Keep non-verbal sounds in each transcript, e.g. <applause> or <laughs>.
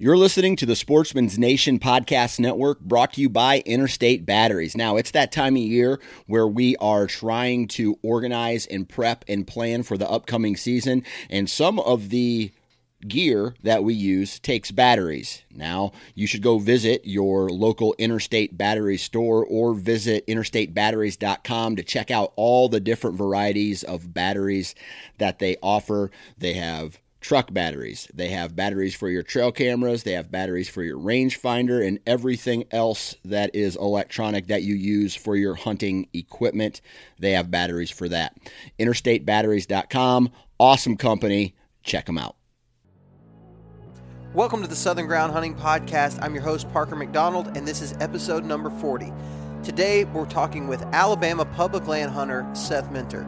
You're listening to the Sportsman's Nation Podcast Network brought to you by Interstate Batteries. Now, it's that time of year where we are trying to organize and prep and plan for the upcoming season, and some of the gear that we use takes batteries. Now, you should go visit your local Interstate Battery store or visit interstatebatteries.com to check out all the different varieties of batteries that they offer. They have truck batteries. They have batteries for your trail cameras, they have batteries for your rangefinder, and everything else that is electronic that you use for your hunting equipment. They have batteries for that. InterstateBatteries.com, awesome company. Check them out. Welcome to the Southern Ground Hunting Podcast. I'm your host, Parker McDonald, and this is episode number 40. Today, we're talking with Alabama public land hunter Seth Minter.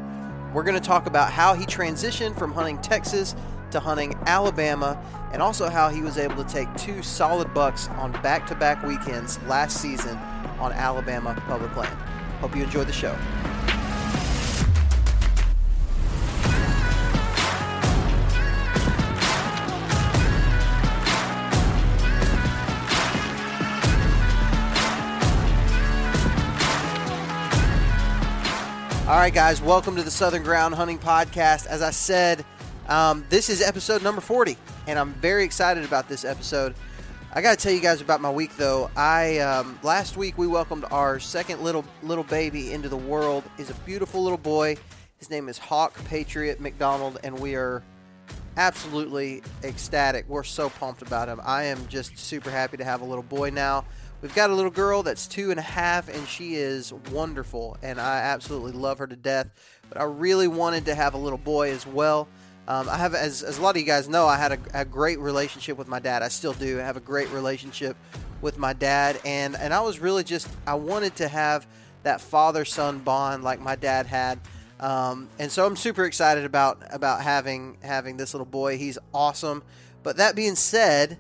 We're going to talk about how he transitioned from hunting Texas to hunting Alabama, and also how he was able to take two solid bucks on back to back weekends last season on Alabama public land. Hope you enjoyed the show. All right, guys, welcome to the Southern Ground Hunting Podcast. As I said, um, this is episode number 40, and I'm very excited about this episode. I got to tell you guys about my week, though. I um, last week we welcomed our second little little baby into the world. He's a beautiful little boy. His name is Hawk Patriot McDonald, and we are absolutely ecstatic. We're so pumped about him. I am just super happy to have a little boy now. We've got a little girl that's two and a half, and she is wonderful, and I absolutely love her to death. But I really wanted to have a little boy as well. Um, I have, as, as a lot of you guys know, I had a, a, great relationship with my dad. I still do have a great relationship with my dad, and and I was really just I wanted to have that father son bond like my dad had, um, and so I'm super excited about about having having this little boy. He's awesome. But that being said,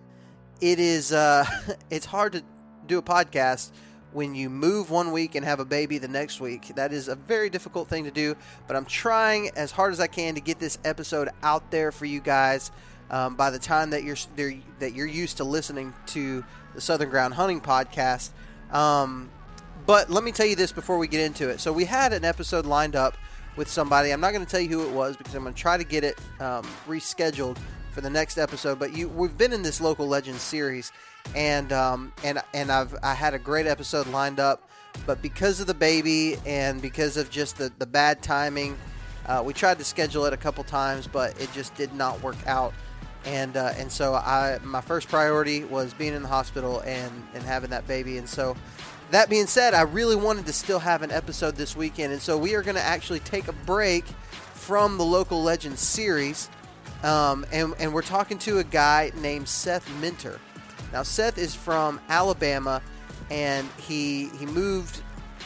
it is uh, <laughs> it's hard to do a podcast when you move one week and have a baby the next week. That is a very difficult thing to do, but I'm trying as hard as I can to get this episode out there for you guys. Um, by the time that you're that you're used to listening to the Southern Ground Hunting podcast, um, but let me tell you this before we get into it. So we had an episode lined up with somebody. I'm not going to tell you who it was because I'm going to try to get it um, rescheduled for the next episode. But you, we've been in this local legends series, and um, and and I've I had a great episode lined up, but because of the baby and because of just the the bad timing, uh, we tried to schedule it a couple times, but it just did not work out. And uh, and so I my first priority was being in the hospital and and having that baby, and so. That being said, I really wanted to still have an episode this weekend, and so we are going to actually take a break from the Local Legends series, um, and, and we're talking to a guy named Seth Minter. Now Seth is from Alabama, and he he moved.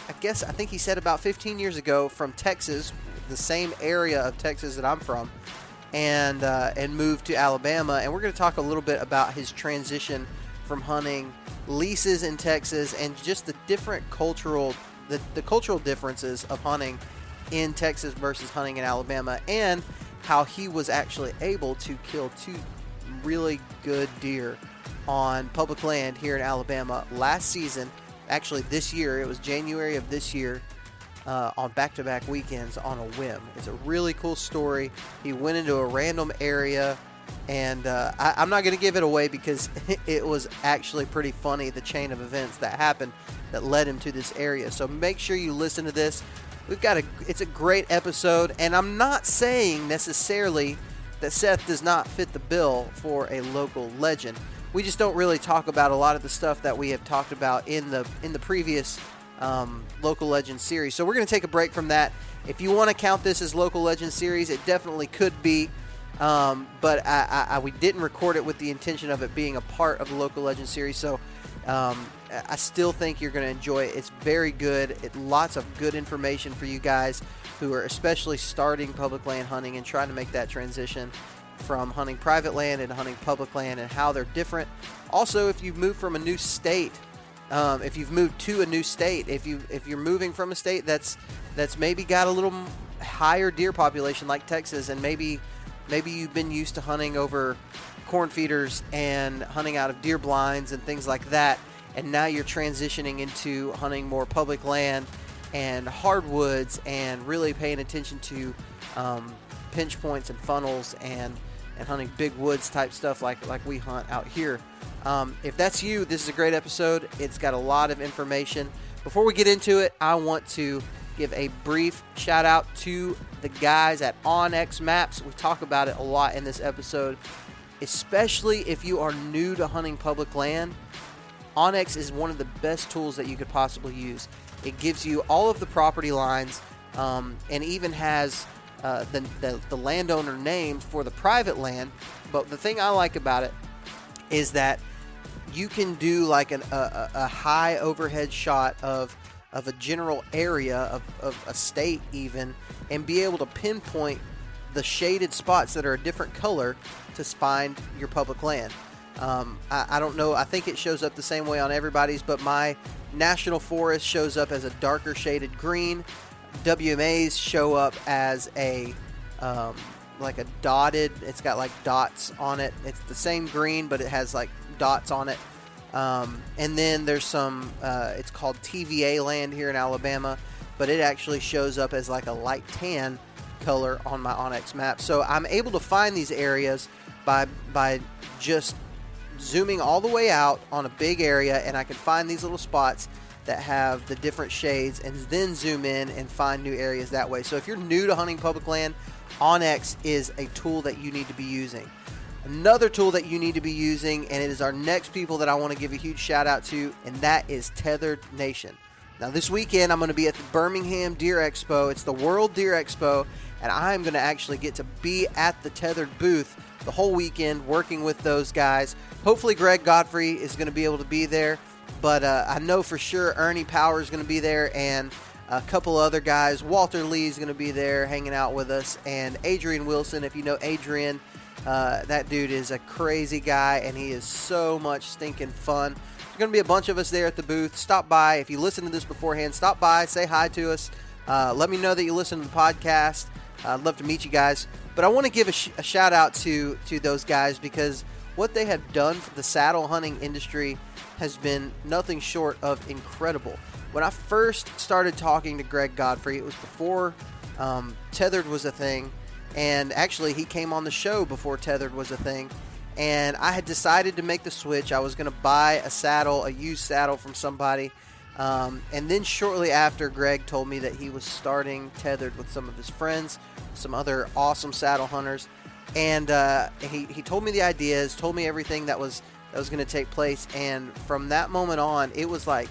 I guess I think he said about 15 years ago from Texas, the same area of Texas that I'm from, and uh, and moved to Alabama. And we're going to talk a little bit about his transition from hunting leases in Texas and just the different cultural the, the cultural differences of hunting in Texas versus hunting in Alabama and how he was actually able to kill two really good deer on public land here in Alabama last season. Actually, this year, it was January of this year uh, on back to back weekends on a whim. It's a really cool story. He went into a random area, and uh, I, am not going to give it away because <laughs> it was actually pretty funny the chain of events that happened that led him to this area. So make sure you listen to this. We've got a it's a great episode, and I'm not saying necessarily that Seth does not fit the bill for a local legend we just don't really talk about a lot of the stuff that we have talked about in the in the previous um, local legend series. So we're going to take a break from that. If you want to count this as local legend series, it definitely could be. Um, but I, I, I, we didn't record it with the intention of it being a part of the local legend series. So um, I still think you're going to enjoy it. It's very good. It lots of good information for you guys who are especially starting public land hunting and trying to make that transition from hunting private land and hunting public land and how they're different. Also, if you've moved from a new state, um, if you've moved to a new state, if you if you're moving from a state that's that's maybe got a little higher deer population like Texas, and maybe maybe you've been used to hunting over corn feeders and hunting out of deer blinds and things like that, and now you're transitioning into hunting more public land and hardwoods and really paying attention to um, pinch points and funnels and and hunting big woods type stuff like like we hunt out here. Um, if that's you, this is a great episode. It's got a lot of information. Before we get into it, I want to give a brief shout out to the guys at onX Maps. We talk about it a lot in this episode, especially if you are new to hunting public land. onX is one of the best tools that you could possibly use. It gives you all of the property lines um, and even has uh, the, the, the landowner named for the private land. But the thing I like about it is that you can do like an, a, a high overhead shot of of a general area of, of a state even and be able to pinpoint the shaded spots that are a different color to find your public land. Um, I, I, don't know. I think it shows up the same way on everybody's, but my national forest shows up as a darker shaded green. WMAs show up as a um, like a dotted. It's got like dots on it. It's the same green, but it has like dots on it. Um, and then there's some. Uh, it's called TVA land here in Alabama, but it actually shows up as like a light tan color on my onX map. So I'm able to find these areas by by just zooming all the way out on a big area, and I can find these little spots that have the different shades, and then zoom in and find new areas that way. So if you're new to hunting public land, onX is a tool that you need to be using. Another tool that you need to be using, and it is our next people that I want to give a huge shout out to, and that is Tethered Nation. Now, this weekend, I'm going to be at the Birmingham Deer Expo. It's the World Deer Expo, and I'm going to actually get to be at the Tethered booth the whole weekend working with those guys. Hopefully, Greg Godfrey is going to be able to be there, but uh, I know for sure Ernie Power is going to be there, and a couple other guys. Walter Lee is going to be there hanging out with us, and Adrian Wilson. If you know Adrian, uh, that dude is a crazy guy, and he is so much stinking fun. There's going to be a bunch of us there at the booth. Stop by. If you listen to this beforehand, stop by, say hi to us. Uh, let me know that you listen to the podcast. I'd love to meet you guys. But I want to give a, sh- a shout out to to those guys because what they have done for the saddle hunting industry has been nothing short of incredible. When I first started talking to Greg Godfrey, it was before um, Tethered was a thing, and actually he came on the show before Tethered was a thing. And I had decided to make the switch. I was going to buy a saddle, a used saddle from somebody. Um, and then shortly after, Greg told me that he was starting Tethered with some of his friends, some other awesome saddle hunters. And uh, he, he told me the ideas, told me everything that was that was going to take place. And from that moment on, it was like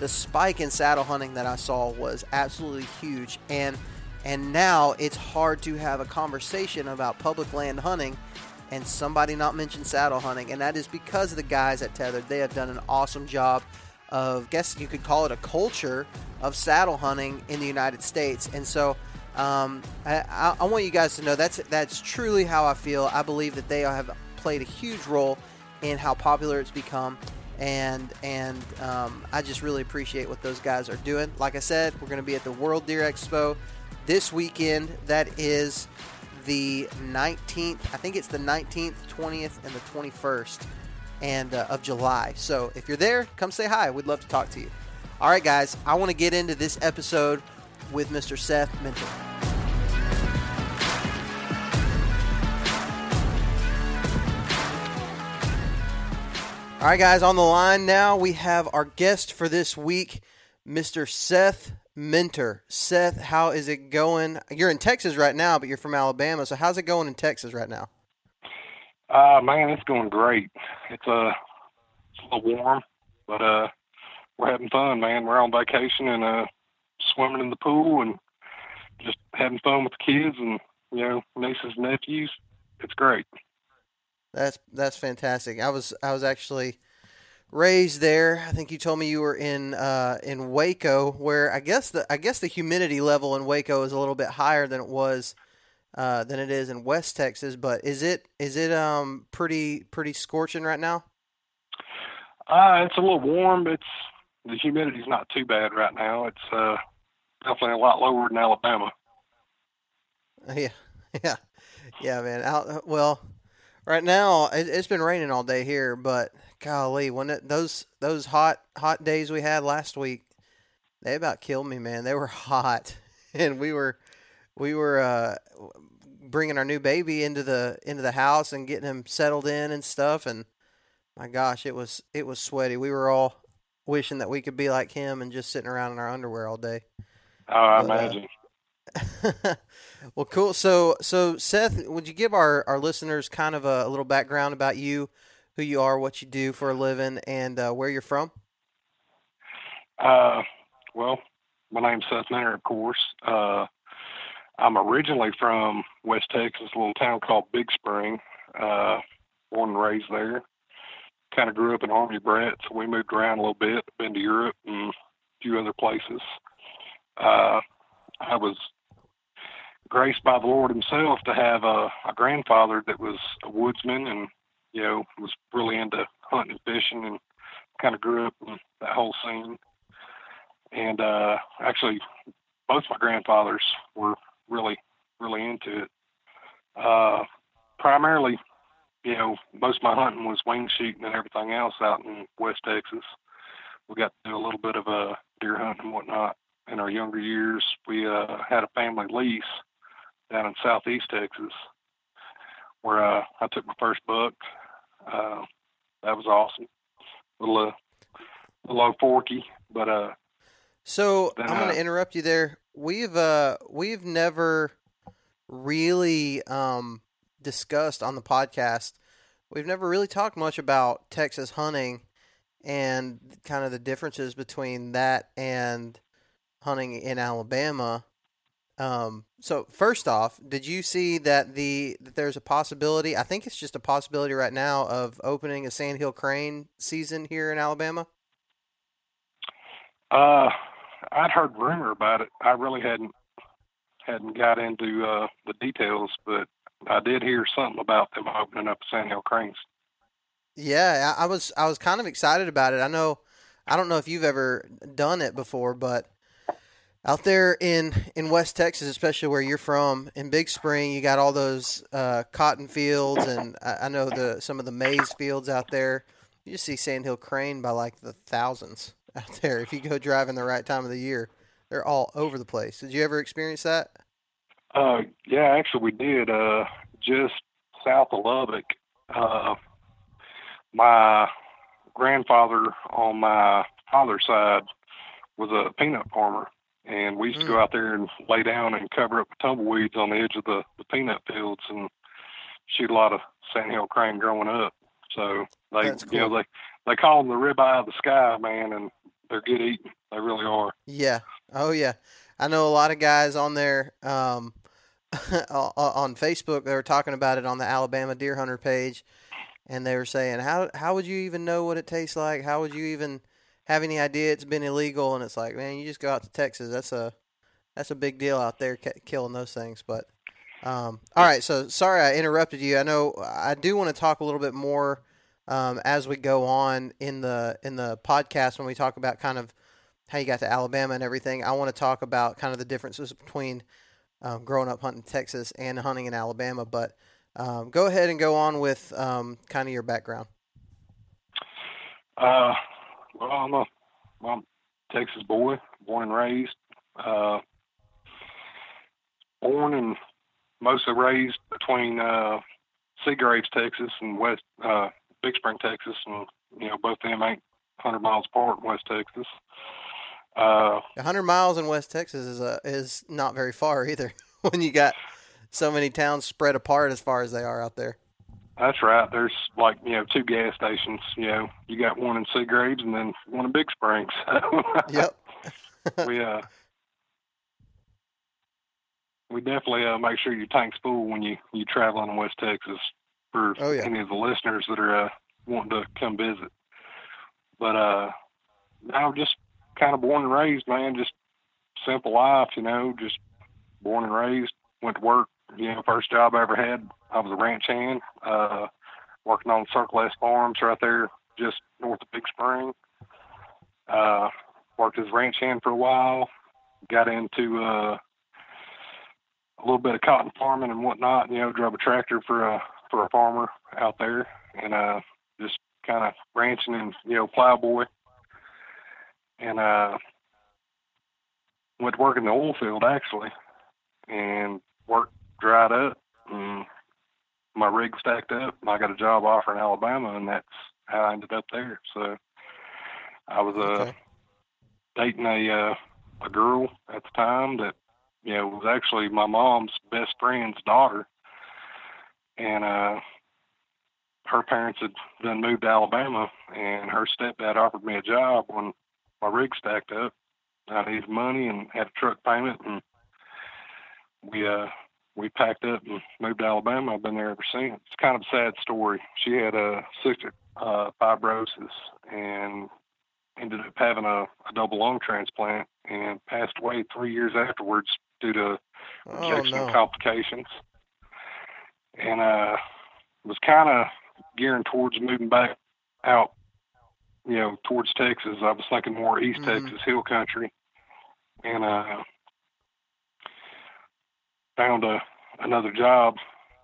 the spike in saddle hunting that I saw was absolutely huge. And and now it's hard to have a conversation about public land hunting and somebody not mention saddle hunting. And that is because of the guys at Tethered. They have done an awesome job of, guess you could call it a culture of saddle hunting in the United States. And so um, I, I want you guys to know that's, that's truly how I feel. I believe that they have played a huge role in how popular it's become and and um, I just really appreciate what those guys are doing. Like I said, we're going to be at the World Deer Expo this weekend. That is the 19th. I think it's the 19th, 20th, and the 21st, and uh, of July. So if you're there, come say hi. We'd love to talk to you. All right, guys. I want to get into this episode with Mr. Seth Minter. All right, guys, on the line now, we have our guest for this week, Mr. Seth Minter. Seth, how is it going? You're in Texas right now, but you're from Alabama. So how's it going in Texas right now? Uh, man, it's going great. It's uh, it's a little warm, but uh, we're having fun, man. We're on vacation and uh, swimming in the pool and just having fun with the kids and you know nieces and nephews. It's great. That's that's fantastic. I was I was actually raised there. I think you told me you were in uh, in Waco, where I guess the I guess the humidity level in Waco is a little bit higher than it was uh, than it is in West Texas. But is it is it um pretty pretty scorching right now? Uh, it's a little warm. It's the humidity's not too bad right now. It's uh, definitely a lot lower than Alabama. <laughs> Yeah, yeah, yeah, man. Out well, right now it, has been raining all day here, but golly, when it, those those hot hot days we had last week, they about killed me, man. They were <laughs> hot, and we were we were uh, bringing our new baby into the into the house and getting him settled in and stuff, and my gosh, it was it was sweaty. We were all wishing that we could be like him and just sitting around in our underwear all day. Oh, I but, uh, imagine. Uh, <laughs> well, cool. So, so Seth, would you give our, our listeners kind of a, a little background about you, who you are, what you do for a living, and uh, where you're from? Uh, well, my name's Seth Minter, of course. Uh, I'm originally from West Texas, a little town called Big Spring. Uh, born and raised there kind of grew up in Army brat, so we moved around a little bit, been to Europe and a few other places. Uh, I was graced by the Lord Himself to have a, a grandfather that was a woodsman and you know was really into hunting and fishing and kind of grew up in that whole scene. And uh, actually, both my grandfathers were really really into it. Uh, primarily you know, most of my hunting was wing shooting and everything else out in West Texas. We got to do a little bit of a uh, deer hunting and whatnot in our younger years. We uh, had a family lease down in southeast Texas where uh, I took my first buck. Uh, that was awesome. A little, uh, little low forky, but uh. So I'm going to interrupt you there. We've uh we've never really um discussed on the podcast, we've never really talked much about Texas hunting and kind of the differences between that and hunting in Alabama. Um, so first off, did you see that the that there's a possibility? I think it's just a possibility right now of opening a sandhill crane season here in Alabama. Uh, I'd heard rumor about it. I really hadn't hadn't got into uh, the details, but I did hear something about them opening up Sandhill Cranes. Yeah, I was I was kind of excited about it. I know I don't know if you've ever done it before, but out there in in West Texas, especially where you're from, in Big Spring, you got all those uh, cotton fields, and I, I, know the some of the maize fields out there. You just see sandhill crane by like the thousands <laughs> out there if you go driving the right time of the year. They're all over the place. Did you ever experience that? Uh, yeah, actually, we did. Uh, just south of Lubbock. Uh, my grandfather on my father's side was a peanut farmer, and we used mm. to go mm. out there and lay down and cover up the tumbleweeds on the edge of the, the peanut fields and shoot a lot of sandhill crane growing up. So they, cool. you know, they they call them the ribeye of the sky, man, and they're good eating. They really are. Yeah. Oh yeah. I know a lot of guys on there. Um, <laughs> on Facebook. They were talking about it on the Alabama Deer Hunter page, and they were saying, "How how would you even know what it tastes like? How would you even have any idea it's been illegal?" And it's like, man, you just go out to Texas. That's a that's a big deal out there killing those things. But um, all right, so sorry I interrupted you. I know I do want to talk a little bit more um, as we go on in the in the podcast when we talk about kind of how you got to Alabama and everything. I want to talk about kind of the differences between um, growing up hunting Texas and hunting in Alabama. But um, go ahead and go on with um, kind of your background. Uh, well, I'm a, I'm a Texas boy, born and raised. Uh, born and mostly raised between uh, Seagraves, Texas, and West uh, Big Spring, Texas, and you know both of them ain't 100 miles apart in West Texas. Uh, 100 miles in West Texas is a, is not very far <laughs> either. when you got so many towns spread apart as far as they are out there. That's right. There's like you know two gas stations. You know, you got one in Seagraves and then one in Big Springs. <laughs> yep. <laughs> we uh we definitely uh, make sure your tank's full when you you travel in West Texas for oh, yeah. any of the listeners that are uh, wanting to come visit. But uh, now just kind of born and raised, man. Just simple life, you know. Just born and raised. Went to work you know, first job I ever had, I was a ranch hand, uh, working on Circle S Farms right there, just north of Big Spring. Uh, worked as ranch hand for a while, got into uh, a little bit of cotton farming and whatnot. You know, drove a tractor for a for a farmer out there, and uh, just kind of ranching and you know plowboy, and uh, went to work in the oil field actually, and work dried up, and my rig stacked up, and I got a job offer in Alabama, and that's how I ended up there. So I was uh, okay. dating a uh, a girl at the time that you know was actually my mom's best friend's daughter, and uh, her parents had then moved to Alabama, and her stepdad offered me a job when my rig stacked up. I needed money and had a truck payment, and we uh we packed up and moved to Alabama. I've been there ever since. It's kind of a sad story. She had a cystic uh, fibrosis and ended up having a, a double lung transplant and passed away three years afterwards due to rejection oh, no. complications. And uh, was kind of gearing towards moving back out, you know, towards Texas. I was thinking more East mm-hmm. Texas, Hill Country, and uh, found a another job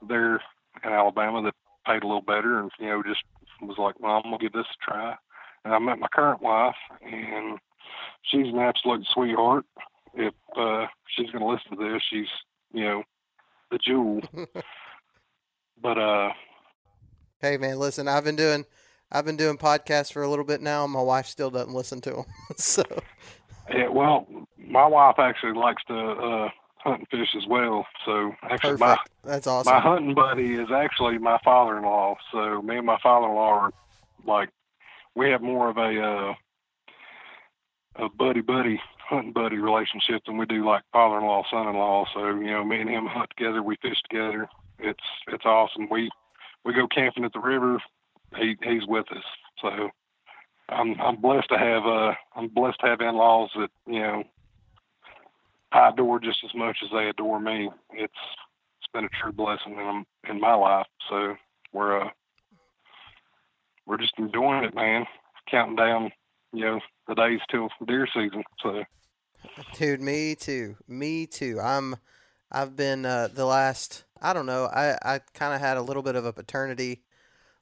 there in Alabama that paid a little better, and you know, just was like, well, I'm gonna give this a try. And I met my current wife, and she's an absolute sweetheart. If uh, she's gonna listen to this, she's you know the jewel. <laughs> but uh, hey man, listen, I've been doing I've been doing podcasts for a little bit now. And My wife still doesn't listen to them, <laughs> so. Yeah, well, my wife actually likes to uh, hunt and fish as well. So actually, Perfect. my that's awesome. My hunting buddy is actually my father-in-law. So me and my father-in-law are like we have more of a uh, a buddy buddy hunting buddy relationship than we do like father-in-law son-in-law. So you know, me and him hunt together, we fish together. It's it's awesome. We we go camping at the river. He he's with us. So I'm I'm blessed to have uh I'm blessed to have in-laws that you know I adore just as much as they adore me. It's it's been a true blessing in in my life. So we're uh we're just enjoying it, man. Counting down, you know, the days till deer season. So, dude, me too. Me too. I'm. I've been uh, the last. I don't know. I I kind of had a little bit of a paternity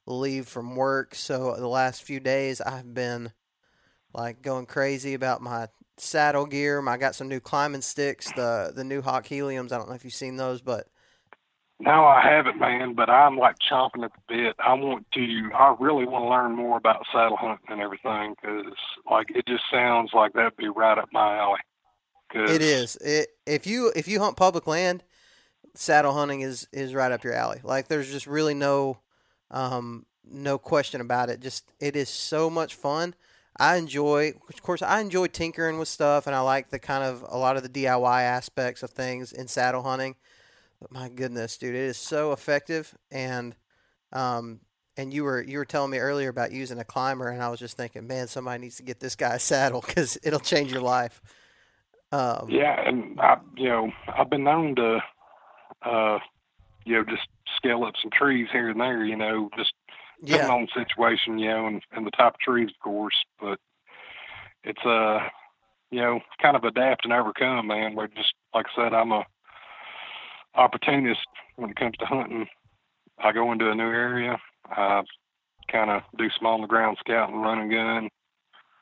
leave from work, so the last few days I've been like going crazy about my saddle gear. I got some new climbing sticks, the the new Hawk Heliums. I don't know if you've seen those, but no, I haven't, man. But I'm like chomping at the bit. I want to. I really want to learn more about saddle hunting and everything because, like, it just sounds like that'd be right up my alley. Cause... It is. It if you if you hunt public land, saddle hunting is is right up your alley. Like, there's just really no um no question about it. Just it is so much fun. I enjoy, of course, I enjoy tinkering with stuff, and I like the kind of a lot of the DIY aspects of things in saddle hunting. But my goodness, dude, it is so effective, and um, and you were you were telling me earlier about using a climber, and I was just thinking, man, somebody needs to get this guy a saddle because it'll change your life. Um, yeah, and I, you know, I've been known to, uh, you know, just scale up some trees here and there, you know, just yeah. depending on the situation, you know, and, and the type of trees, of course. But it's uh, you know, kind of adapt and overcome, man. We're just like I said, I'm a opportunist when it comes to hunting. I go into a new area, I kind of do some on the ground scouting, run and gun.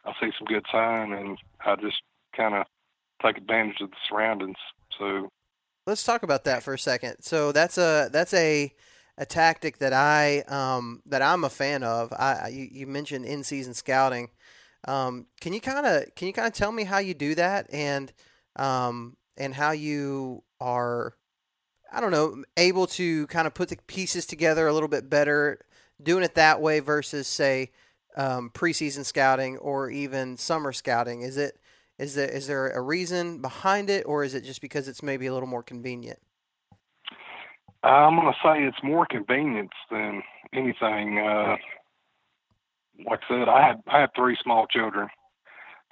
I see some good sign, and I just kind of take advantage of the surroundings. So let's talk about that for a second. So that's a that's a a tactic that I um, that I'm a fan of. I you, you mentioned in season scouting. Um, can you kind of can you kind of tell me how you do that and um, and how you are I don't know able to kind of put the pieces together a little bit better doing it that way versus say um, preseason scouting or even summer scouting? Is it is there is there a reason behind it or is it just because it's maybe a little more convenient? I'm going to say it's more convenience than anything. Uh, like I said, I had I had three small children,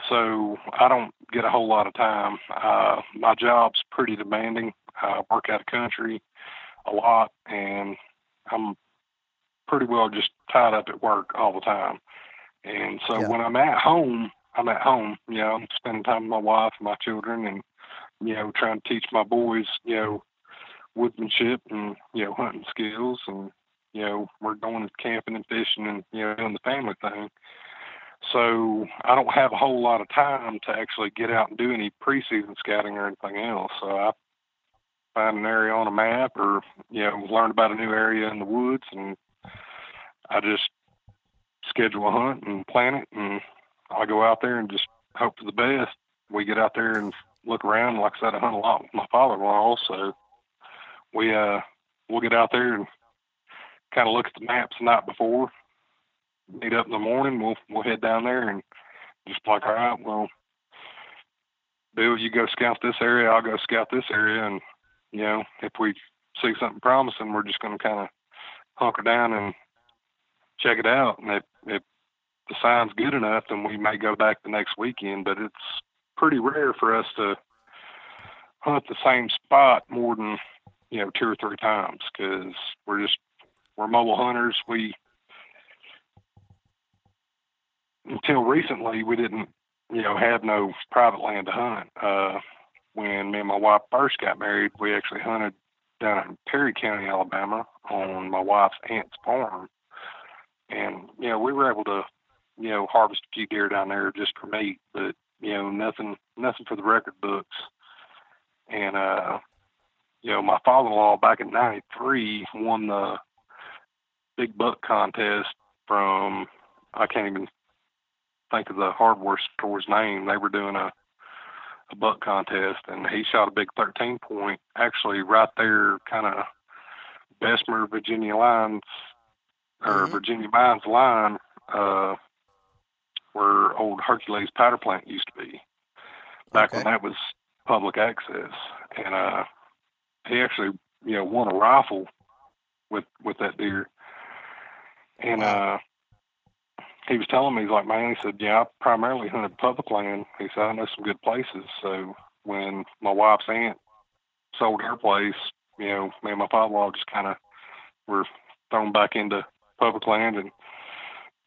so I don't get a whole lot of time. Uh, my job's pretty demanding. I work out of country a lot, and I'm pretty well just tied up at work all the time. And so Yeah. when I'm at home, I'm at home. You know, I'm spending time with my wife and my children, and you know, trying to teach my boys, you know, woodmanship and you know, hunting skills, and you know, we're going camping and fishing and you know, doing the family thing. So I don't have a whole lot of time to actually get out and do any preseason scouting or anything else. So I find an area on a map or, you know, learn about a new area in the woods and I just schedule a hunt and plan it and I go out there and just hope for the best. We get out there and look around. Like I said, I hunt a lot with my father in law also. We uh we'll get out there and kind of look at the maps the night before meet up in the morning. We'll we'll head down there and just like, all right, well, Bill, you go scout this area. I'll go scout this area, and you know, if we see something promising, we're just going to kind of hunker down and check it out. And if if the sign's good enough, then we may go back the next weekend. But it's pretty rare for us to hunt the same spot more than you know two or three times because we're just we're mobile hunters. We until recently we didn't you know have no private land to hunt uh when me and my wife first got married we actually hunted down in perry county alabama on my wife's aunt's farm and you know we were able to you know harvest a few deer down there just for meat but you know nothing nothing for the record books and uh you know my father-in-law back in 93 won the big buck contest from i can't even think of the hardware store's name. They were doing a a buck contest, and he shot a big 13 point, actually right there, kind of Bessemer, Virginia lines, or Mhm. Virginia Mines line, uh, where old Hercules powder plant used to be, back when that was public access. And uh, he actually, you know, won a rifle with with that deer. And Wow. uh, he was telling me, he's like, man, he said, yeah, I primarily hunted public land. He said, I know some good places. So when my wife's aunt sold her place, you know, me and my father-in-law just kind of were thrown back into public land. And,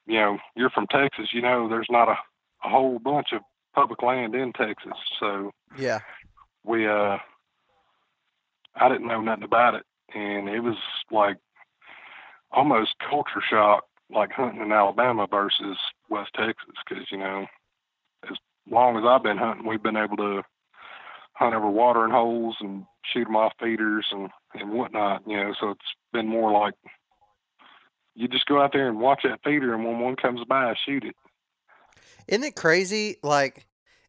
you know, you're from Texas, you know, there's not a, a whole bunch of public land in Texas. So Yeah. we, uh, I didn't know nothing about it. And it was like almost culture shock like hunting in Alabama versus West Texas because you know as long as I've been hunting, we've been able to hunt over watering holes and shoot them off feeders and and whatnot. You know, so it's been more like you just go out there and watch that feeder, and when one comes by, shoot it. Isn't it crazy? Like,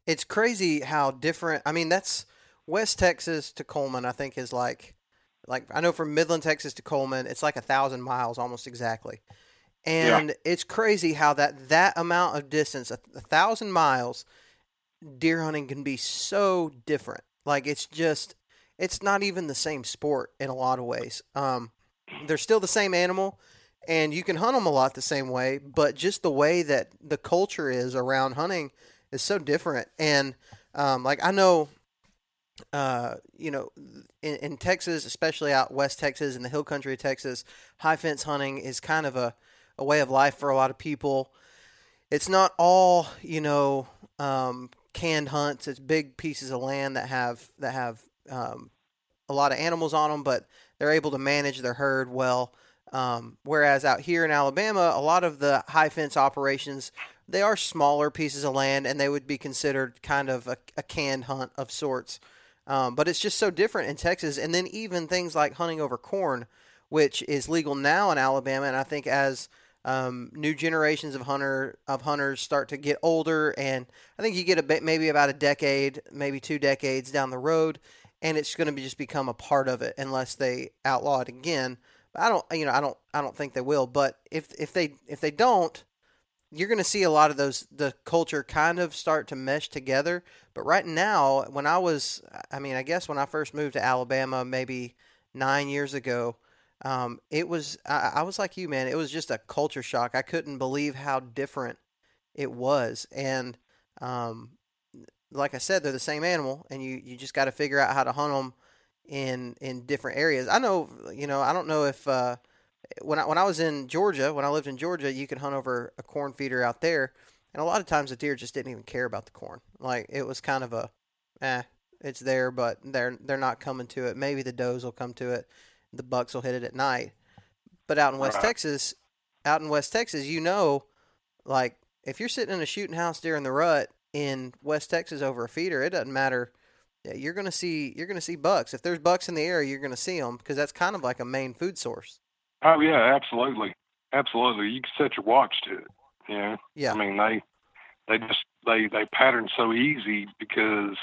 it's crazy how different. I mean, that's West Texas to Cullman. I think is like, like I know from Midland, Texas to Cullman, it's like a thousand miles almost exactly. And it's crazy how that that amount of distance, a, a thousand miles, deer hunting can be so different. Like it's just, it's not even the same sport in a lot of ways. Um, they're still the same animal, and you can hunt them a lot the same way, but just the way that the culture is around hunting is so different. And um, like I know, uh, you know, in, in Texas, especially out west Texas in the hill country of Texas, high fence hunting is kind of a, a way of life for a lot of people. It's not all you know um, canned hunts. It's big pieces of land that have that have um, a lot of animals on them, but they're able to manage their herd well. Um, whereas out here in Alabama, a lot of the high fence operations they are smaller pieces of land, and they would be considered kind of a, a canned hunt of sorts. Um, but it's just so different in Texas, and then even things like hunting over corn, which is legal now in Alabama, and I think as um, new generations of hunter of hunters start to get older, and I think you get a bit, maybe about a decade, maybe two decades down the road, and it's going to be just become a part of it unless they outlaw it again. I don't, you know, I don't, I don't think they will. But if if they if they don't, you're going to see a lot of those the culture kind of start to mesh together. But right now, when I was, I mean, I guess when I first moved to Alabama, maybe nine years ago, um, it was I, I was like you, man. It was just a culture shock. I couldn't believe how different it was, and um, like I said, they're the same animal, and you, you just got to figure out how to hunt them in in different areas. I know, you know, I don't know if uh, when I when I was in Georgia, when I lived in Georgia, you could hunt over a corn feeder out there, and a lot of times the deer just didn't even care about the corn. Like it was kind of a, eh, it's there, but they're they're not coming to it. Maybe the does will come to it, the bucks will hit it at night. But out in West Right. Texas, out in West Texas, you know, like if you're sitting in a shooting house during the rut in West Texas over a feeder, it doesn't matter. Yeah, You're gonna see you're gonna see bucks. If there's bucks in the area, you're gonna see them because that's kind of like a main food source. Oh yeah, absolutely, absolutely. You can set your watch to it. You know, Yeah. I mean they they just they they pattern so easy because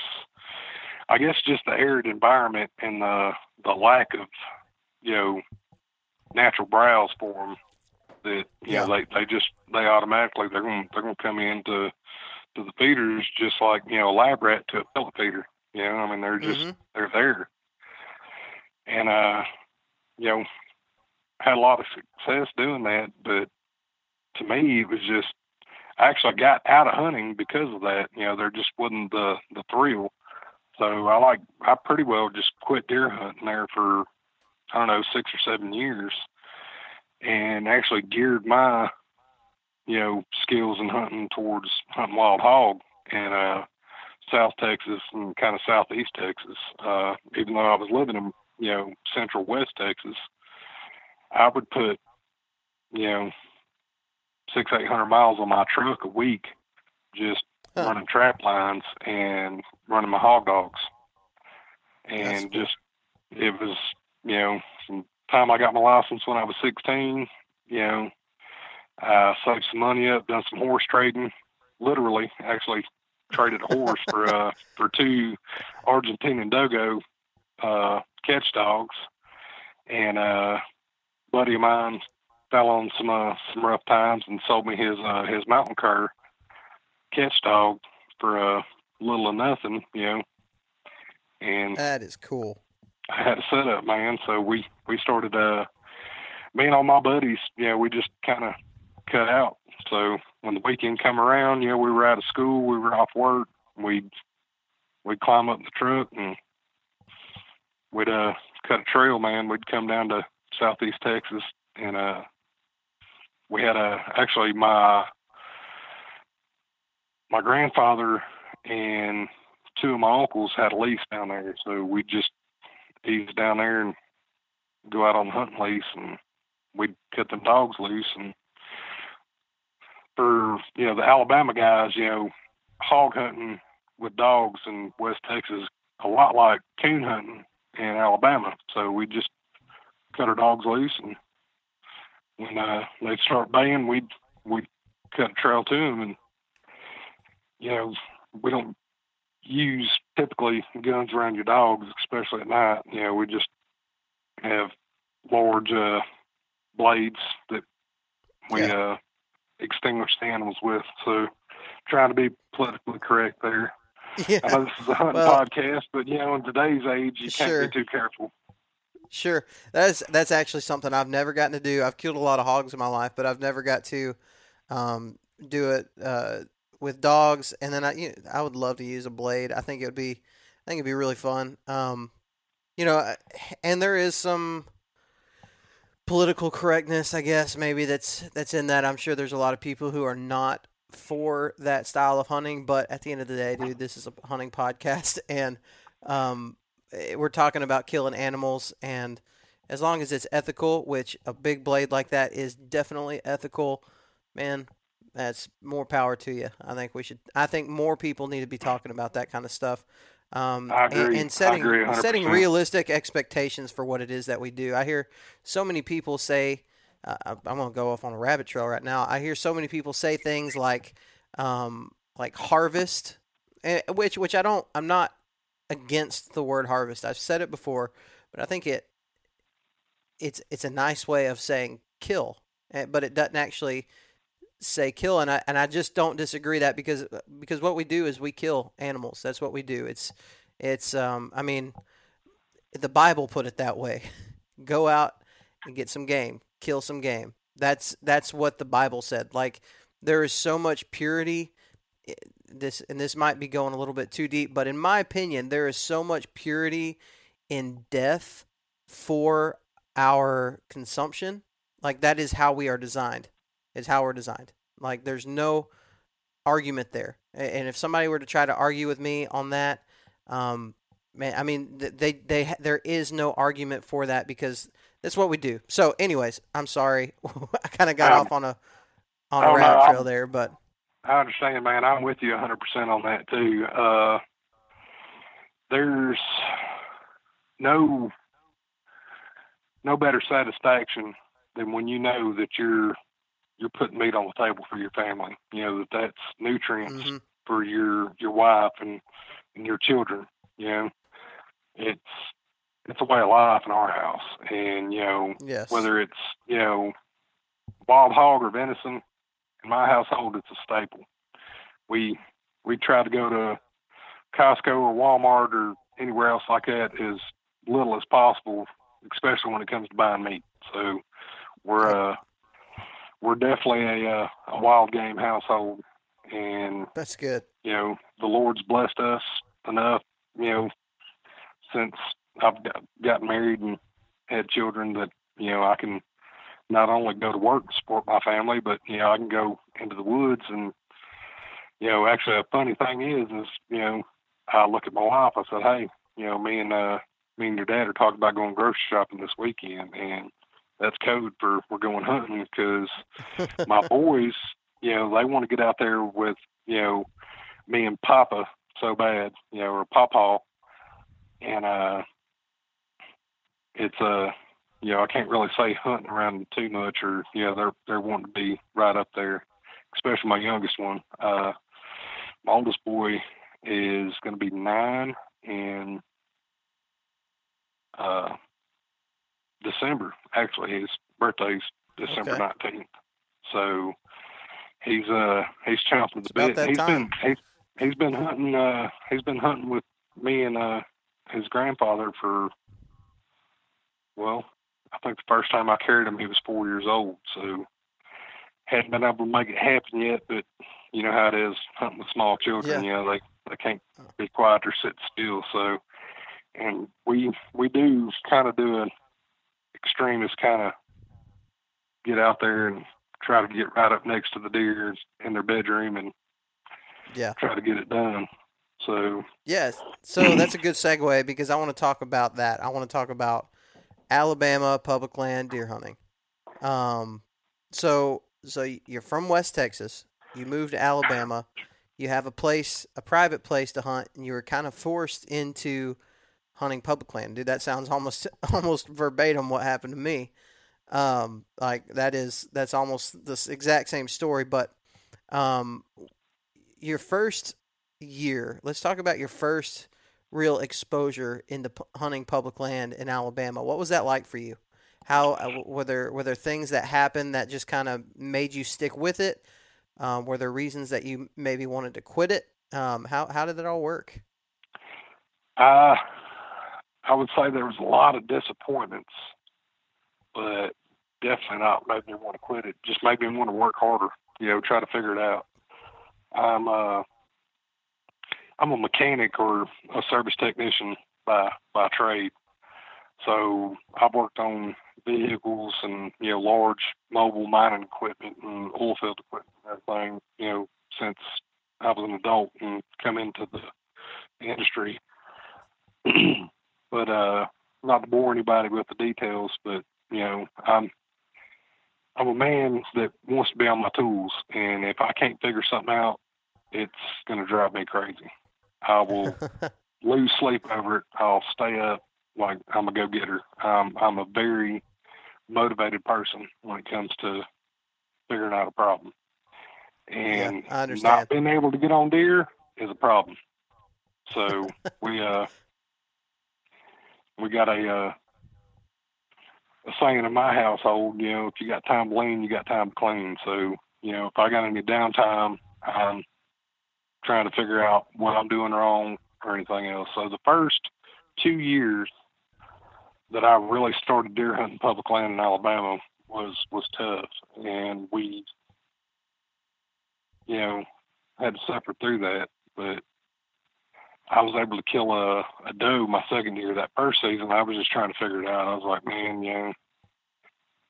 I guess just the arid environment and the the lack of you know natural browse for them that you Yeah. know they they just they automatically they're going to they're going to come into to the feeders just like you know a lab rat to a pellet feeder. You know, I mean they're just Mhm. they're there. And uh, you know, had a lot of success doing that, but to me it was just I actually got out of hunting because of that. You know, there just wasn't the the thrill. So I like I pretty well just quit deer hunting there for I don't know six or seven years, and actually geared my you know skills in hunting towards hunting wild hog And uh, South Texas and kind of Southeast Texas. Uh, even though I was living in you know Central West Texas, I would put you know six eight hundred miles on my truck a week just Huh. running trap lines and running my hog dogs. And That's just it was, you know, from time I got my license when I was sixteen, you know, I saved some money up, done some horse trading, literally actually traded a horse for uh for two Argentinian Dogo uh catch dogs and uh buddy of mine fell on some uh, some rough times and sold me his uh his mountain cur catch dog for uh, little or nothing, you know. And That is cool. I had a setup, man. So we we started uh me and all my buddies, you know, we just kind of cut out. So when the weekend come around, you know, we were out of school, we were off work, we'd we'd climb up the truck and we'd uh cut a trail, man. We'd come down to southeast Texas and uh we had a actually my my grandfather and two of my uncles had a lease down there, so we'd just ease down there and go out on the hunting lease, and we'd cut them dogs loose. And for you know the Alabama guys, you know, hog hunting with dogs in West Texas a lot like coon hunting in Alabama. So we just cut our dogs loose, and when uh, they'd start baying, we'd we'd cut a trail to them, and you know we don't use typically guns around your dogs, especially at night. You know, we just have large uh, blades that we Yeah. uh, extinguish the animals with. So, trying to be politically correct there. I Yeah, know this is a hunting Well- podcast, but you know, in today's age, you Sure. can't be too careful. sure. That's that's actually something I've never gotten to do. I've killed a lot of hogs in my life, but I've never got to um, do it uh, with dogs. And then I, you know, I would love to use a blade. I think it would be, I think it'd be really fun. Um, you know, and there is some political correctness, I guess, maybe that's that's in that. I'm sure there's a lot of people who are not for that style of hunting, but at the end of the day, dude, this is a hunting podcast, <laughs> and um, eh, we're talking about killing animals, and as long as it's ethical, which a big blade like that is definitely ethical, man, that's more power to you. I think we should. I think more people need to be talking about that kind of stuff. Um, I and- agree. And, setting I agree 100%. setting realistic expectations for what it is that we do. I hear so many people say, uh, I- I'm going to go off on a rabbit trail right now. I hear so many people say things like, um, like harvest, eh, which which I don't. I'm not against the word harvest. I've said it before, but I think it it's it's a nice way of saying kill, eh, but it doesn't actually say kill and I and I just don't disagree that because because what we do is we kill animals. That's what we do. It's it's um I mean the Bible put it that way. <laughs> Go out and get some game, kill some game. That's that's what the Bible said. Like there is so much purity this and this might be going a little bit too deep, but in my opinion, there is so much purity in death for our consumption. Like that is how we are designed. Is how we're designed. Like there's no argument there. And if somebody were to try to argue with me on that, um, man, I mean, they they there is no argument for that because that's what we do. So, anyways, I'm sorry, <laughs> I kind of got um, off on a on a rabbit trail there, but I understand, man. I'm with you 100% on that too. Uh, there's no no better satisfaction than when you know that you're you're putting meat on the table for your family. You know that that's nutrients mm-hmm. for your your wife and and your children. You know, it's it's a way of life in our house, and you know yes. whether it's you know wild hog or venison, in my household it's a staple. We we try to go to Costco or Walmart or anywhere else like that as little as possible, especially when it comes to buying meat. So we're uh we're definitely a uh, a wild game household, and that's good. You know, the Lord's blessed us enough. You know, since I've got, got married and had children, that you know I can not only go to work and support my family, but you know I can go into the woods and you know actually a funny thing is is you know I look at my wife. I said, hey, you know me and uh me and your dad are talking about going grocery shopping this weekend, and that's code for we're going hunting because <laughs> my boys, you know, they want to get out there with you know me and Papa so bad, you know, or Papa, and uh, it's uh, you know, I can't really say hunting around too much, or you know, they're they're wanting to be right up there, especially my youngest one. Uh, my oldest boy is going to be nine and uh December. Actually, his birthday's December nineteenth. So he's uh he's chomping the bit. He's time. been he's he's been hunting uh he's been hunting with me and uh his grandfather for well, I think the first time I carried him he was four years old, so hadn't been able to make it happen yet, but you know how it is hunting with small children, yeah. you know, they they can't be quiet or sit still. So and we we do kind of do an extremist kind of get out there and try to get right up next to the deer in their bedroom and yeah. try to get it done. So yes. So that's a good segue because i want to talk about that. I want to talk about alabama public land deer hunting. Um so so you're from west texas. You moved to alabama. You have a place a private place to hunt and you were kind of forced into hunting public land. Dude, that sounds almost <laughs> almost verbatim what happened to me. Um, like that is that's almost the exact same story. But um, your first year, let's talk about your first real exposure into p- hunting public land in Alabama. What was that like for you? How uh, were there were there things that happened that just kind of made you stick with it? Um, were there reasons that you maybe wanted to quit it? Um, how how did that all work? Uh I would say there was a lot of disappointments, but definitely not made me want to quit it. Just made me want to work harder. You know, try to figure it out. I'm uh, I'm a mechanic or a service technician by by trade. So I've worked on vehicles and you know large mobile mining equipment and oil field equipment and everything. You know since I was an adult and come into the industry. <clears throat> but uh, not to bore anybody with the details, but you know, I'm I'm a man that wants to be on my tools, and if I can't figure something out, it's going to drive me crazy. I will <laughs> lose sleep over it. I'll stay up like I'm a go getter. Um, I'm a very motivated person when it comes to figuring out a problem. And yeah, not being able to get on deer is a problem. So we uh we got a uh, a saying in my household. You know, if you got time to lean, you got time to clean. So you know, if I got any downtime, I'm trying to figure out what I'm doing wrong or anything else. So the first two years that I really started deer hunting public land in Alabama was was tough, and we, you know, had to suffer through that, but I was able to kill a, a doe my second year. That first season, I was just trying to figure it out. I was like, man, you know,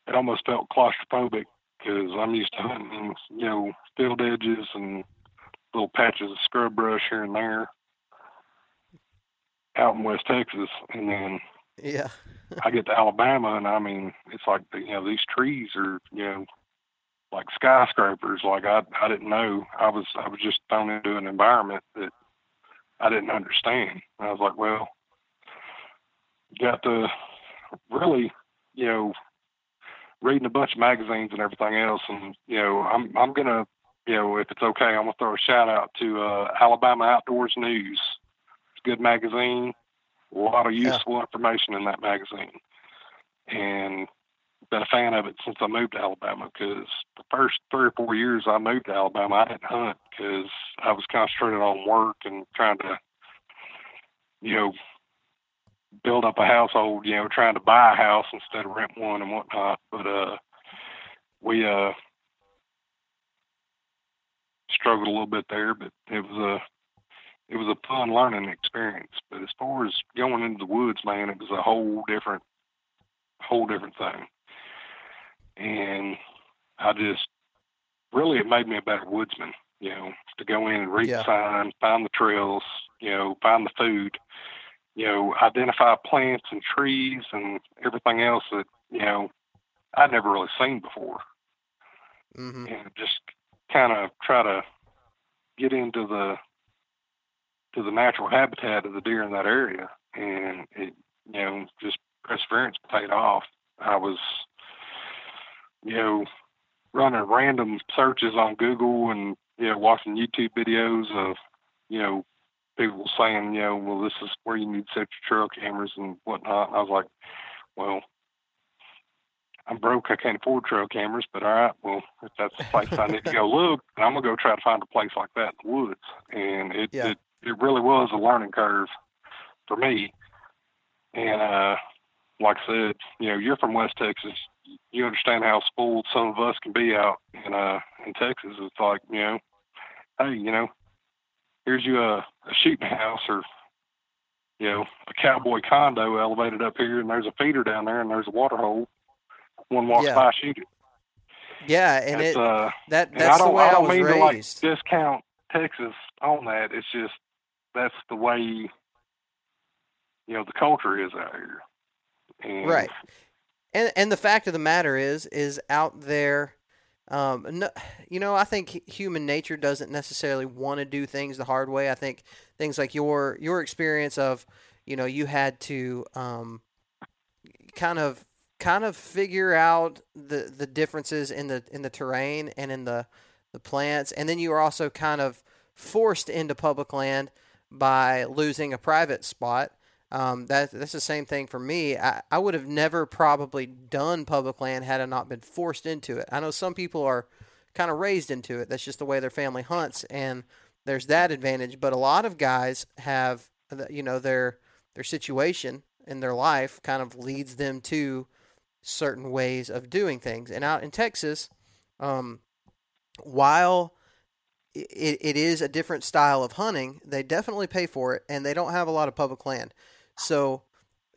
it almost felt claustrophobic because I'm used to hunting, you know, field edges and little patches of scrub brush here and there out in West Texas, and then yeah, I get to Alabama, and I mean, it's like you know these trees are you know like skyscrapers. Like I I didn't know. I was I was just thrown into an environment that I didn't understand. I was like, well, got to really you know reading a bunch of magazines and everything else, and you know I'm I'm gonna you know if it's okay, I'm gonna throw a shout out to uh, Alabama Outdoors News. It's a good magazine a lot of useful yeah. information in that magazine. And been a fan of it since I moved to Alabama because the first three or four years I moved to Alabama, I didn't hunt because I was concentrated on work and trying to, you know, build up a household, you know, trying to buy a house instead of rent one and whatnot. But, uh, we, uh, struggled a little bit there, but it was a, it was a fun learning experience. But as far as going into the woods, man, it was a whole different, whole different thing. And I just really it made me a better woodsman. You know, to go in and read yeah. signs, find the trails, you know, find the food, you know, identify plants and trees and everything else that you know I'd never really seen before. Mm-hmm. And just kind of try to get into the to the natural habitat of the deer in that area, and it, you know, just perseverance paid off. I was, you know, running random searches on Google and you know watching YouTube videos of, you know, people saying, you know, well, this is where you need to set your trail cameras and whatnot. And I was like, well, I'm broke. I can't afford trail cameras, but all right, well, if that's the place I need to go <laughs> look, I'm gonna go try to find a place like that in the woods. And it, yeah. it it really was a learning curve for me. And uh, like I said, you know, you're from West Texas. You understand how spoiled some of us can be out in uh in Texas. It's like, you know, hey, you know, here's you a, a shooting house or you know, a cowboy condo elevated up here and there's a feeder down there and there's a water hole. One walks yeah. by, shoot it. Yeah, and it uh, that that's the way I, don't I was mean raised. To, like, discount Texas on that. It's just that's the way you know the culture is out here. And right. And and the fact of the matter is is out there um, no, you know, I think human nature doesn't necessarily want to do things the hard way. I think things like your your experience of, you know, you had to um, kind of kind of figure out the the differences in the in the terrain and in the the plants, and then you were also kind of forced into public land by losing a private spot. Um, that, that's the same thing for me. I, I would have never probably done public land had I not been forced into it. I know some people are kind of raised into it. That's just the way their family hunts, and there's that advantage. But a lot of guys have, you know, their their situation in their life kind of leads them to certain ways of doing things. And out in Texas, um, while it, it is a different style of hunting. They definitely pay for it, and they don't have a lot of public land. So,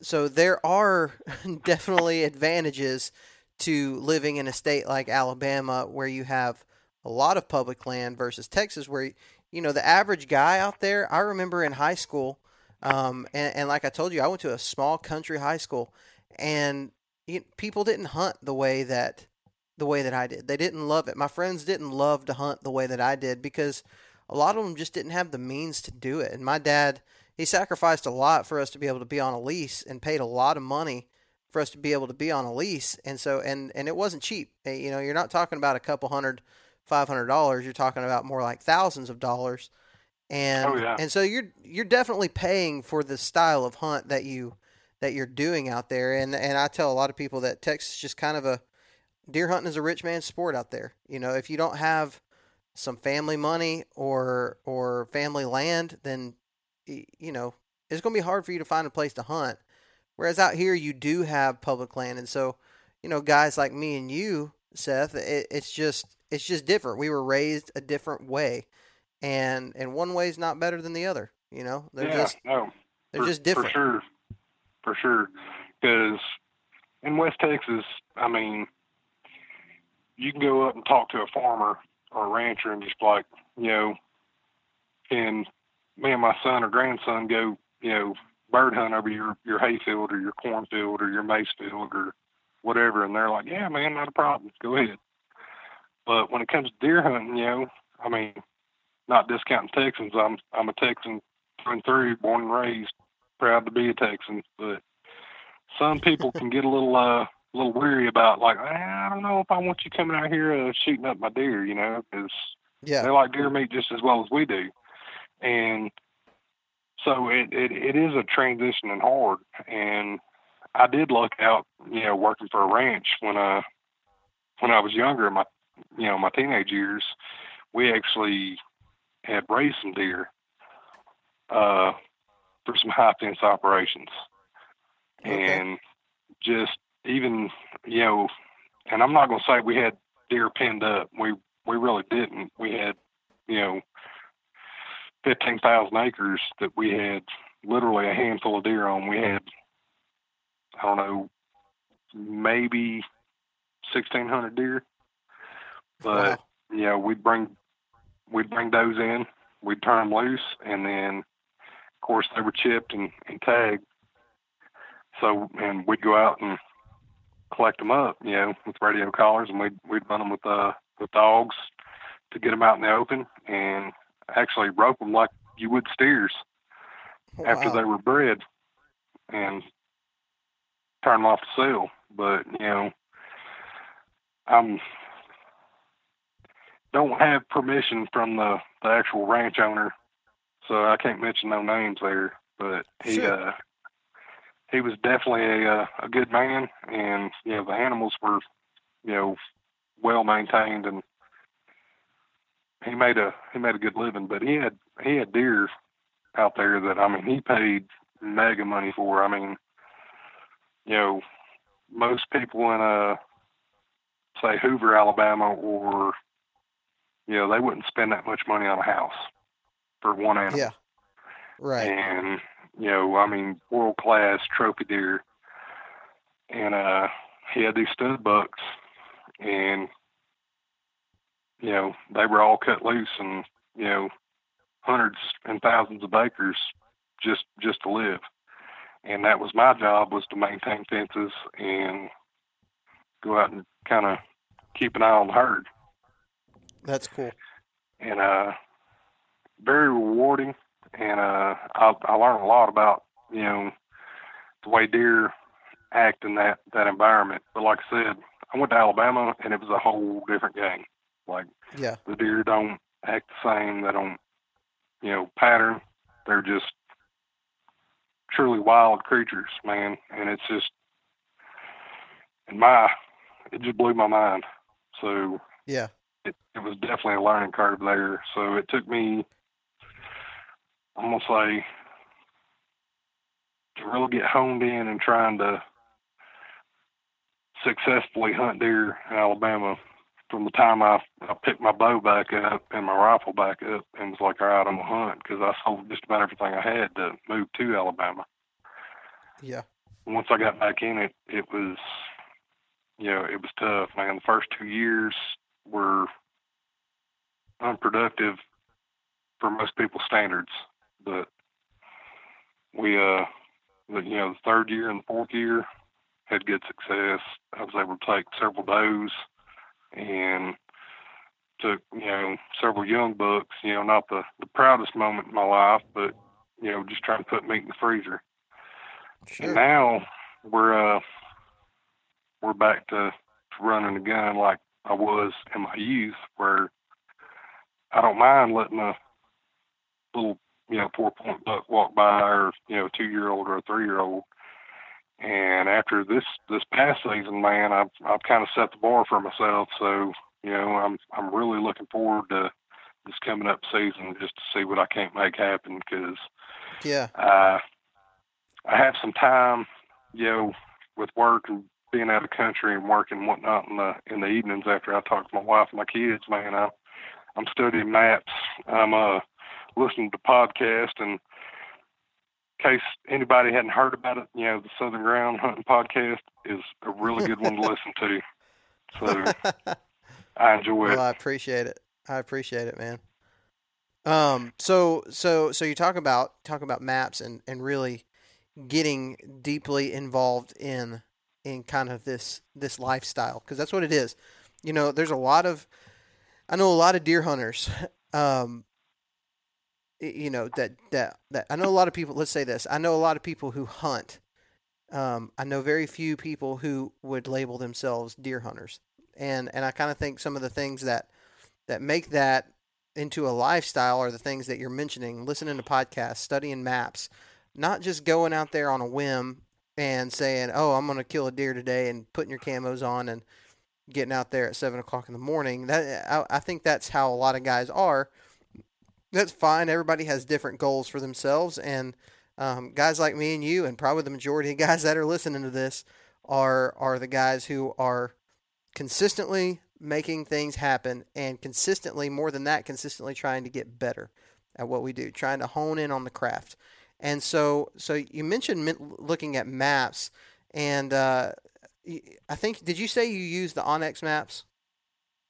so there are <laughs> definitely advantages to living in a state like Alabama, where you have a lot of public land, versus Texas, where you know the average guy out there. I remember in high school, um, and, and like I told you, I went to a small country high school, and people didn't hunt the way that the way that I did. They didn't love it. My friends didn't love to hunt the way that I did because a lot of them just didn't have the means to do it. And my dad, he sacrificed a lot for us to be able to be on a lease and paid a lot of money for us to be able to be on a lease. And so, and, and it wasn't cheap. Eh, you know, you're not talking about a couple hundred, five hundred dollars. You're talking about more like thousands of dollars. And, oh, yeah. and so you're, you're definitely paying for the style of hunt that you, that you're doing out there. And, and I tell a lot of people that Texas is just kind of a, deer hunting is a rich man's sport out there. You know, if you don't have some family money or or family land, then you know it's going to be hard for you to find a place to hunt. Whereas out here, you do have public land, and so you know guys like me and you, Seth, it, it's just it's just different. We were raised a different way, and and one way is not better than the other. You know, they're yeah, just no, they're for, just different. For sure, for sure. Because in West Texas, I mean, you can go up and talk to a farmer or a rancher and just like, you know, can me and my son or grandson go, you know, bird hunt over your your hayfield or your cornfield or your maize field or whatever, and they're like, yeah, man, not a problem, go ahead. But when it comes to deer hunting, you know, I mean, not discounting Texans, I'm I'm a Texan through and through, born and raised, proud to be a Texan, but some people can get a little uh a little weary about like I don't know if I want you coming out here uh, shooting up my deer, you know, because Yeah, they like deer meat just as well as we do, and so it, it it is a transition and hard. And I did luck out, you know, working for a ranch when I when I was younger, my you know my teenage years, we actually had raised some deer uh for some high fence operations, Okay. and just even you know, and I'm not gonna say we had deer pinned up. We we really didn't. We had you know 15,000 acres that we had literally a handful of deer on. We had, I don't know, maybe 1,600 deer. But, Wow. you know, we'd bring, we'd bring those in, we'd turn them loose, and then, of course, they were chipped and, and tagged. So, and we'd go out and collect them up, you know, with radio collars, and we'd, we'd run them with, uh, with dogs to get them out in the open and actually rope them like you would steers after they were bred and turn them off to sale. But you know, I'm don't have permission from the the actual ranch owner, so I can't mention no names there. But he Sure. uh, he was definitely a uh, a good man, and you know the animals were you know well maintained and he made a he made a good living, but he had he had deer out there that I mean he paid mega money for. I mean, you know, most people in uh say Hoover, Alabama, or you know they wouldn't spend that much money on a house for one animal. Yeah. Right. And you know, I mean, world class trophy deer. And uh he had these stud bucks and you know, they were all cut loose and, you know, hundreds and thousands of acres just just to live. And that was my job was to maintain fences and go out and kind of keep an eye on the herd. That's cool. And uh very rewarding and uh I I learned a lot about, you know, the way deer act in that that environment. But like I said, I went to Alabama and it was a whole different game. Like Yeah. the deer don't act the same. They don't, you know, pattern. They're just truly wild creatures, man. And it's just, in my, it just blew my mind. So Yeah. it, it was definitely a learning curve there. So it took me, I'm gonna say, to really get honed in and trying to successfully hunt deer in Alabama from the time I, I picked my bow back up and my rifle back up and was like, all right, I'm gonna hunt because I sold just about everything I had to move to Alabama. Yeah. Once I got back in it, it was, you know, it was tough, man. The first two years were unproductive for most people's standards, but we, uh, but, you know, the third year and the fourth year had good success. I was able to take several does and took you know several young bucks. You know, not the the proudest moment in my life, but you know, just trying to put meat in the freezer. Sure. And now we're uh we're back to, to running a gun like I was in my youth, where I don't mind letting a little you know four point buck walk by, or you know two year old or a three year old. And after this this past season, man, I've I've kind of set the bar for myself. So you know, I'm I'm really looking forward to this coming up season just to see what I can't make happen because Yeah. uh, I have some time, you know, with work and being out of country and working and whatnot in the in the evenings after I talk to my wife and my kids. Man, I I'm studying maps. I'm uh listening to podcasts and case anybody hadn't heard about it, you know, the Southern Ground Hunting Podcast is a really good one to <laughs> listen to. So <laughs> I enjoy well, it. I appreciate it. I appreciate it, man. Um, so so so you talk about talk about maps and and really getting deeply involved in in kind of this this lifestyle because that's what it is. You know, there's a lot of I know a lot of deer hunters. <laughs> Um, you know that that that I know a lot of people. Let's say this: I know a lot of people who hunt. Um, I know very few people who would label themselves deer hunters, and and I kind of think some of the things that that make that into a lifestyle are the things that you're mentioning: listening to podcasts, studying maps, not just going out there on a whim and saying, "Oh, I'm going to kill a deer today," and putting your camos on and getting out there at seven o'clock in the morning. That I, I think that's how a lot of guys are. That's fine. Everybody has different goals for themselves, and um, guys like me and you, and probably the majority of <laughs> guys that are listening to this, are are the guys who are consistently making things happen, and consistently more than that, consistently trying to get better at what we do, trying to hone in on the craft. And so, so you mentioned looking at maps, and uh, I think did you say you use the onX maps?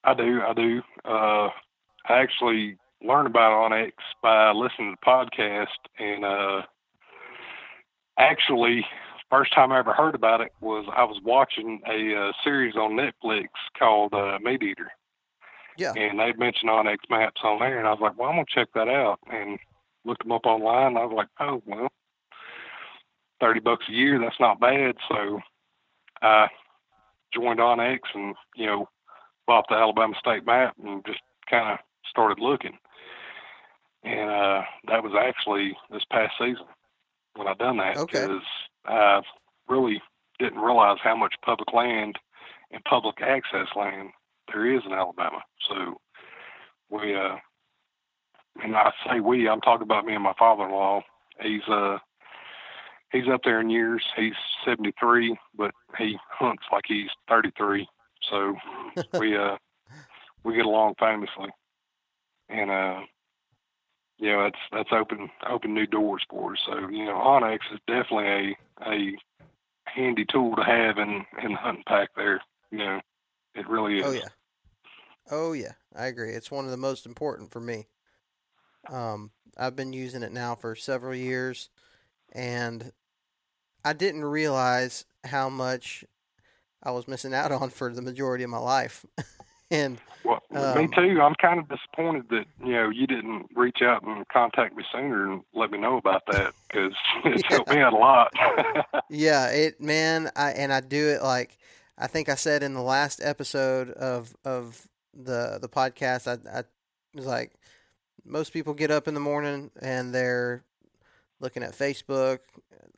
I do. I do. Uh, I actually learned about onX by listening to the podcast, and uh, actually, first time I ever heard about it was I was watching a uh, series on Netflix called uh, Meat Eater. Yeah. And they'd mentioned onX Maps on there, and I was like, well, I'm gonna check that out, and looked them up online. And I was like, oh well, thirty bucks a year, that's not bad. So I joined onX and you know bought the Alabama State map and just kind of started looking. And uh, that was actually this past season when I done that because okay. I really didn't realize how much public land and public access land there is in Alabama. So we, uh, and I say we, I'm talking about me and my father-in-law. He's uh he's up there in years. He's 73, but he hunts like he's 33. So <laughs> we uh we get along famously, and uh you know that's that's open open new doors for us. So you know onX is definitely a a handy tool to have in in the hunting pack. There, you know, it really is. Oh yeah, oh yeah, I agree. It's one of the most important for me. Um, I've been using it now for several years, and I didn't realize how much I was missing out on for the majority of my life. <laughs> <laughs> and well, um, me too. I'm kind of disappointed that you know you didn't reach out and contact me sooner and let me know about that because <laughs> it's yeah. helped me out a lot. <laughs> yeah, it man, I and I do it like I think I said in the last episode of of the the podcast. I, I was like, most people get up in the morning and they're looking at Facebook.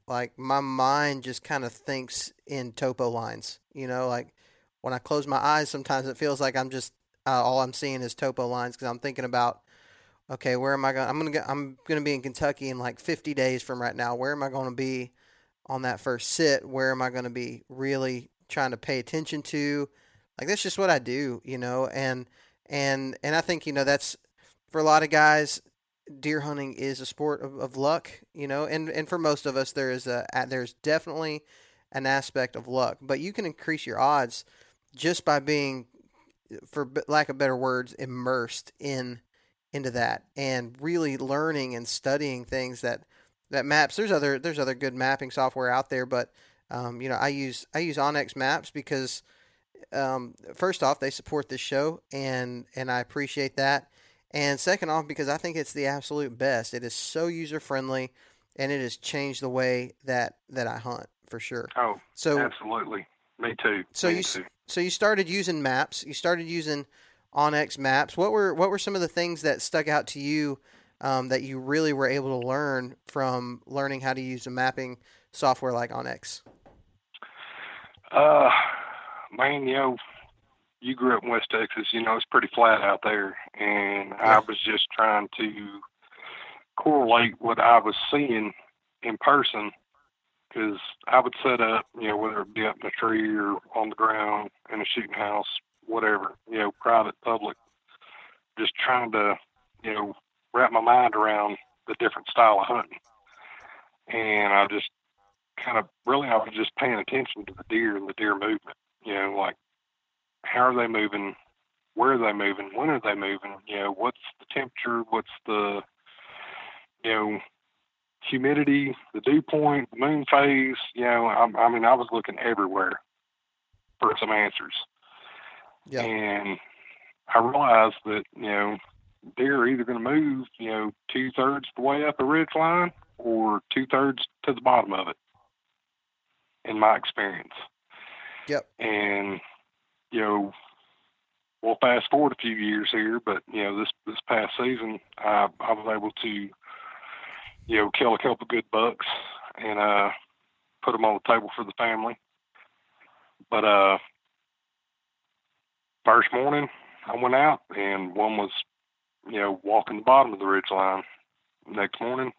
Like my mind just kind of thinks in topo lines. You know, like when I close my eyes, sometimes it feels like I'm just uh, all I'm seeing is topo lines because I'm thinking about, okay, where am I going? I'm gonna go, I'm gonna be in Kentucky in like 50 days from right now. Where am I going to be on that first sit? Where am I going to be really trying to pay attention to? Like that's just what I do, you know. And and and I think you know that's for a lot of guys. Deer hunting is a sport of, of luck, you know, and, and for most of us, there is a there's definitely an aspect of luck, but you can increase your odds just by being, for lack of better words, immersed in into that and really learning and studying things that that maps. There's other there's other good mapping software out there, but um, you know I use I use onX Maps because um, first off they support this show and and I appreciate that. And second off, because I think it's the absolute best. It is so user friendly, and it has changed the way that that I hunt for sure. Oh, so absolutely, me too. So me you too. So you started using maps. You started using onX Maps. What were what were some of the things that stuck out to you um, that you really were able to learn from learning how to use a mapping software like onX? Uh, man, you know, you grew up in West Texas, you know, it's pretty flat out there. And yeah. I was just trying to correlate what I was seeing in person because I would set up, you know, whether it be up in a tree or on the ground in a shooting house, whatever, you know, private, public, just trying to, you know, wrap my mind around the different style of hunting. And I just kind of really I was just paying attention to the deer and the deer movement. You know, like how are they moving? Where are they moving? When are they moving? You know, what's the temperature? What's the you know humidity, the dew point, the moon phase? You know, I, I mean, I was looking everywhere for some answers. Yeah. And I realized that you know deer are either going to move you know two thirds the way up a ridge line or two thirds to the bottom of it. In my experience. Yep. And you know, we'll fast forward a few years here, but you know, this this past season, I I was able to, you know, kill a couple good bucks and uh put them on the table for the family. But uh, first morning I went out and one was, you know, walking the bottom of the ridge line. Next morning,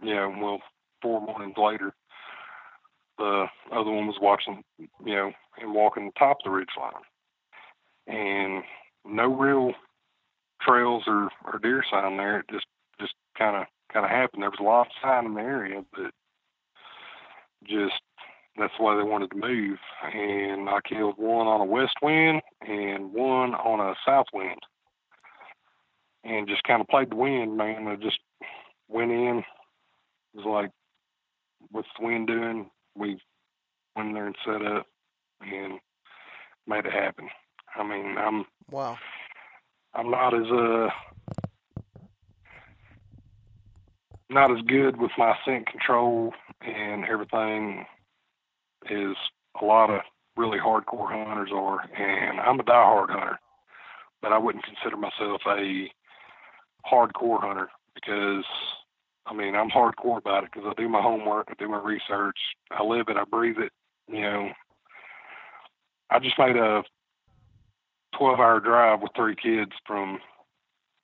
you know, well, four mornings later, the other one was watching, you know, and walking the top of the ridge line. And no real trails or, or deer sign there. It just just kind of kind of happened. There was a lot of sign in the area, but just that's the way they wanted to move. And I killed one on a west wind and one on a south wind. And just kind of played the wind, man. I just went in. It was like, what's the wind doing? We went in there and set up and made it happen. I mean, I'm wow. I'm not as uh not as good with my scent control and everything as a lot of really hardcore hunters are, and I'm a diehard hunter, but I wouldn't consider myself a hardcore hunter because I mean I'm hardcore about it because I do my homework, I do my research, I live it, I breathe it. You know, I just made a 12 hour drive with three kids from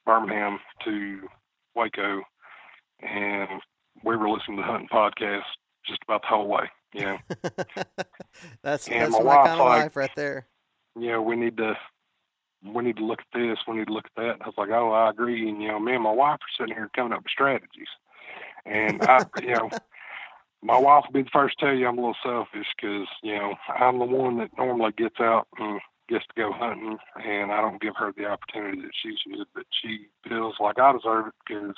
Birmingham to Waco, and we were listening to the hunting podcast just about the whole way. You know, <laughs> that's And that's my my, kind of like- life right there. you know, we need to we need to look at this, we need to look at that. And I was like, oh, I agree. And you know, me and my wife are sitting here coming up with strategies, and I, you know. <laughs> My wife will be the first to tell you I'm a little selfish because you know I'm the one that normally gets out and gets to go hunting, and I don't give her the opportunity that she should. But she feels like I deserve it because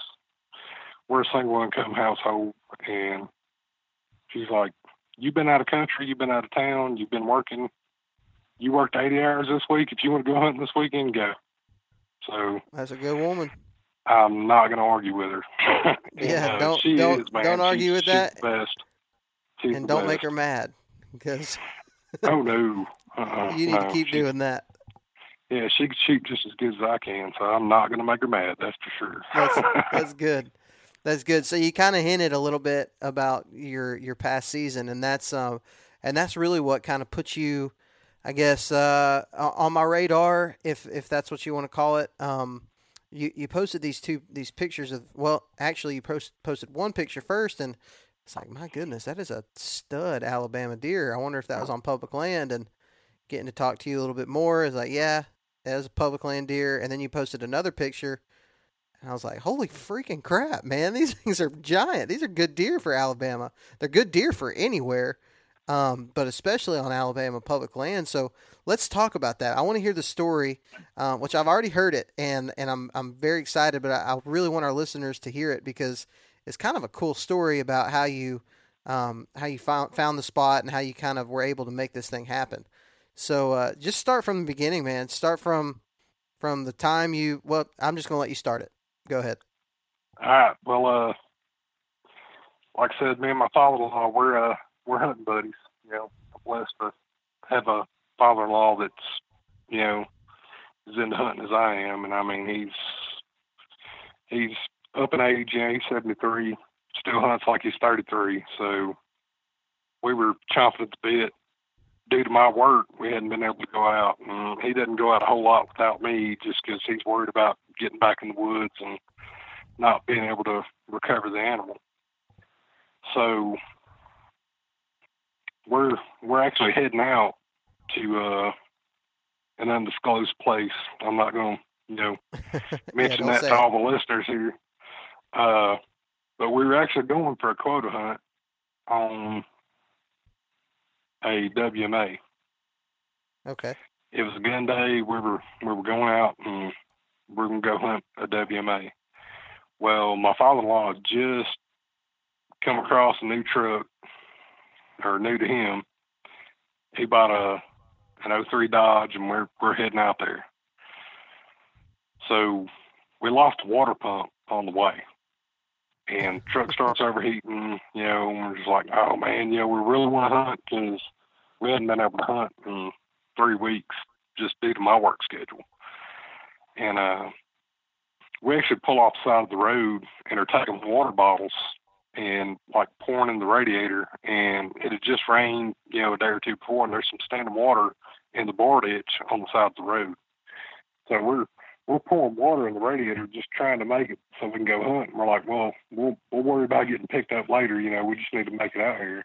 we're a single income household, and she's like, "You've been out of country, you've been out of town, you've been working. You worked 80 hours this week. If you want to go hunting this weekend, go." So That's a good woman. I'm not going to argue with her. <laughs> And, Yeah, uh, don't- don't- is, don't argue with that. Best. She's and don't make her mad because Oh no. <laughs> Uh-uh, you need no. to keep She- doing that. Yeah, she can shoot just as good as I can, so I'm not going to make her mad. That's for sure. That's <laughs> that's good. That's good. So you kind of hinted a little bit about your your past season, and that's um, and that's really what kind of puts you, I guess, uh, on my radar, if if that's what you want to call it. Um, you you posted these two these pictures of well, actually you post, posted one picture first, and it's like my goodness, that is a stud Alabama deer. I wonder if that was on public land, and getting to talk to you a little bit more is like, yeah, that was a public land deer, and then you posted another picture. And I was like, holy freaking crap, man. These <laughs> things are giant. These are good deer for Alabama. They're good deer for anywhere, um, but especially on Alabama public land. So let's talk about that. I want to hear the story, uh, which I've already heard it, and, and I'm, I'm very excited, but I, I really want our listeners to hear it because it's kind of a cool story about how you, um, how you found, found the spot and how you kind of were able to make this thing happen. So uh, just start from the beginning, man. Start from from the time you. Well, I'm just gonna let you start it. Go ahead. All right. Well, uh, like I said, me and my father-in-law, we're uh, we're hunting buddies. You know, I'm blessed to have a father-in-law that's, you know, as into hunting as I am, and I mean he's he's up in age. You know, he's 73, still hunts like he's 33. So we were chomping at the bit. Due to my work, we hadn't been able to go out, and he doesn't go out a whole lot without me, just because he's worried about getting back in the woods and not being able to recover the animal. So we're we're actually heading out to uh, an undisclosed place. I'm not going to you know, <laughs> mention yeah, that to all the listeners here. Uh, but we were actually going for a quota hunt on a WMA. Okay. It was a gun day. We were we were going out and we are gonna go hunt a WMA. Well, my father-in-law just come across a new truck, or new to him. He bought a an 03 Dodge, and we're we're heading out there. So we lost a water pump on the way, and truck starts overheating. You know, and we're just like, oh man, you know, we really want to hunt because we hadn't been able to hunt in three weeks just due to my work schedule. And uh, we actually pull off the side of the road and are taking water bottles and like pouring in the radiator. And it had just rained, you know, a day or two before, and there's some standing water in the bar ditch on the side of the road. So we're we're pouring water in the radiator just trying to make it so we can go hunt. And we're like, well, we'll we'll worry about getting picked up later. You know, we just need to make it out here.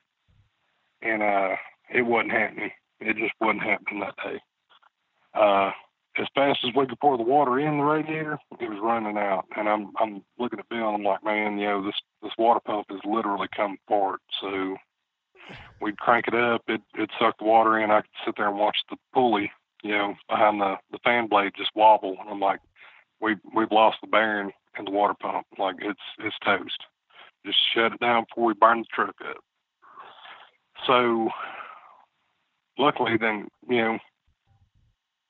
And uh, it wasn't happening. It just wasn't happening that day. Uh, as fast as we could pour the water in the radiator, it was running out. And I'm I'm looking at Bill and I'm like, man, you know, this this water pump is literally come apart. So we'd crank it up, it it'd suck the water in. I could sit there and watch the pulley, you know, behind the the fan blade just wobble. And I'm like, we we've lost the bearing in the water pump. Like it's it's toast. Just shut it down before we burn the truck up. So luckily, then you know,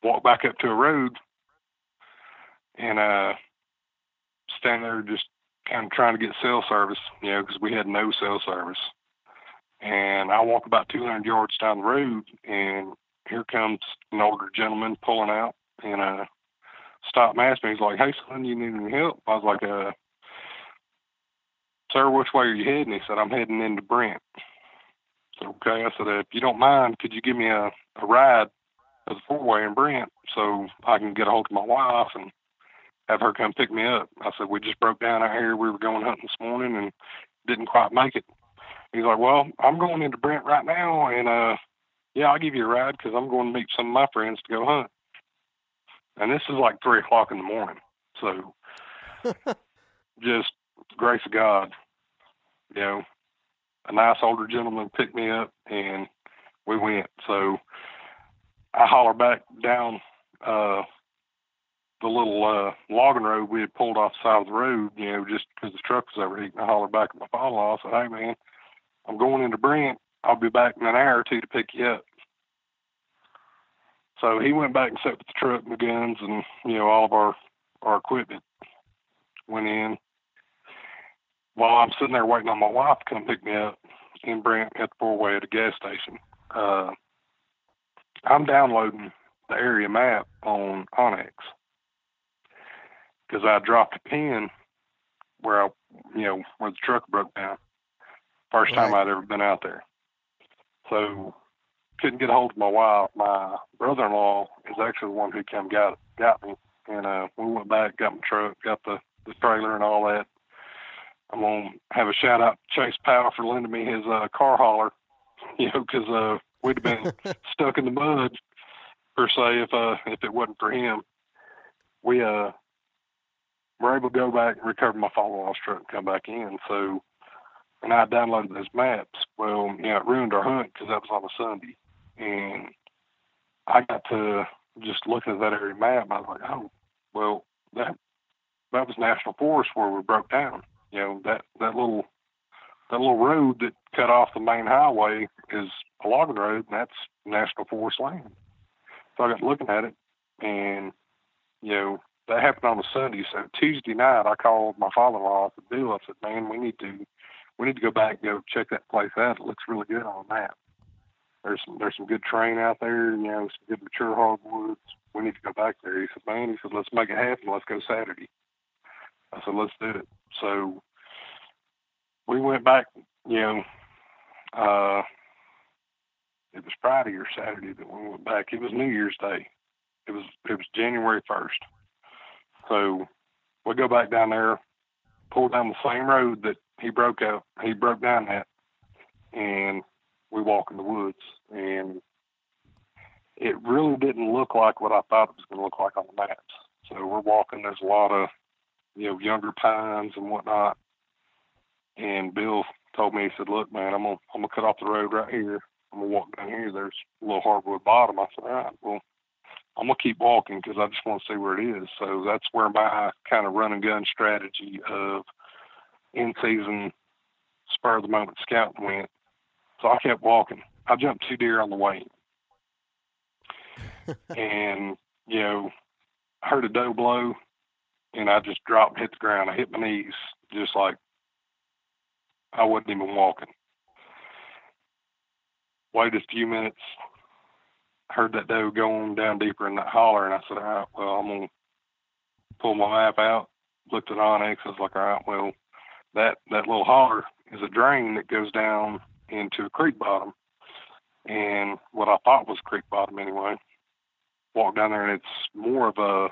walk back up to a road and uh stand there just kind of trying to get cell service, you know, because we had no cell service. And I walk about 200 yards down the road, and here comes an older gentleman pulling out, and uh, stopped and asked me, he's like, "Hey, son, you need any help?" I was like, "Uh, sir, which way are you heading?" He said, "I'm heading into Brent." I said, "Okay." I said, "If you don't mind, could you give me a, a ride of the four-way in Brent so I can get a hold of my wife and have her come pick me up?" I said, "We just broke down out here. We were going hunting this morning and didn't quite make it." He's like, "Well, I'm going into Brent right now, and uh, yeah, I'll give you a ride because I'm going to meet some of my friends to go hunt." And this is like three o'clock in the morning, so <laughs> just grace of God, you know, a nice older gentleman picked me up, and we went. So I holler back down uh, the little uh, logging road we had pulled off the side of the road, you know, just because the truck was overheating. I hollered back at my father-in-law. I said, "Hey, man." I'm going into Brent. I'll be back in an hour or two to pick you up. So he went back and set with the truck and the guns and, you know, all of our, our equipment went in. While I'm sitting there waiting on my wife to come pick me up in Brent at the four way at a gas station, uh, I'm downloading the area map on onX because I dropped a pin where I, you know, where the truck broke down. First right. time I'd ever been out there. So couldn't get a hold of my wife. My brother in law is actually the one who came got got me. And uh we went back, got my truck, got the, the trailer and all that. I'm gonna have a shout out to Chase Powell for lending me his uh car hauler, <laughs> you know, because uh we'd have been <laughs> stuck in the mud per se if uh if it wasn't for him. We uh were able to go back and recover my follow loss truck and come back in. So and I downloaded those maps. Well, you know, it ruined our hunt because that was on a Sunday, and I got to just looking at that area map. I was like, oh, well, that that was national forest where we broke down. You know, that that little that little road that cut off the main highway is a logging road, and that's national forest land. So I got looking at it, and you know, that happened on a Sunday. So Tuesday night, I called my father-in-law. I said, Bill, I said, man, we need to we need to go back and go check that place out. It looks really good on the map. There's some there's some good terrain out there, you know, some good mature hardwoods. We need to go back there. He said, Man, he said, Let's make it happen, let's go Saturday. I said, Let's do it. So we went back, you know, uh it was Friday or Saturday that we went back. It was New Year's Day. It was it was January first. So we go back down there, pull down the same road that he broke out. He broke down that, and we walk in the woods, and it really didn't look like what I thought it was going to look like on the maps. So we're walking, there's a lot of you know younger pines and whatnot. And Bill told me, he said, "Look, man, I'm gonna I'm gonna cut off the road right here. I'm gonna walk down here. There's a little hardwood bottom." I said, "All right, well." I'm gonna keep walking because I just want to see where it is. So that's where my kind of run and gun strategy of in season spur of the moment scouting went. So I kept walking. I jumped two deer on the way, <laughs> and you know, I heard a doe blow, and I just dropped hit the ground. I hit my knees just like I wasn't even walking. Waited a few minutes, heard that doe going down deeper in that holler, and I said, all right, well, I'm going to pull my map out, looked at onX, I was like, all right, well, that, that little holler is a drain that goes down into a creek bottom. And what I thought was creek bottom anyway. Walked down there and it's more of a,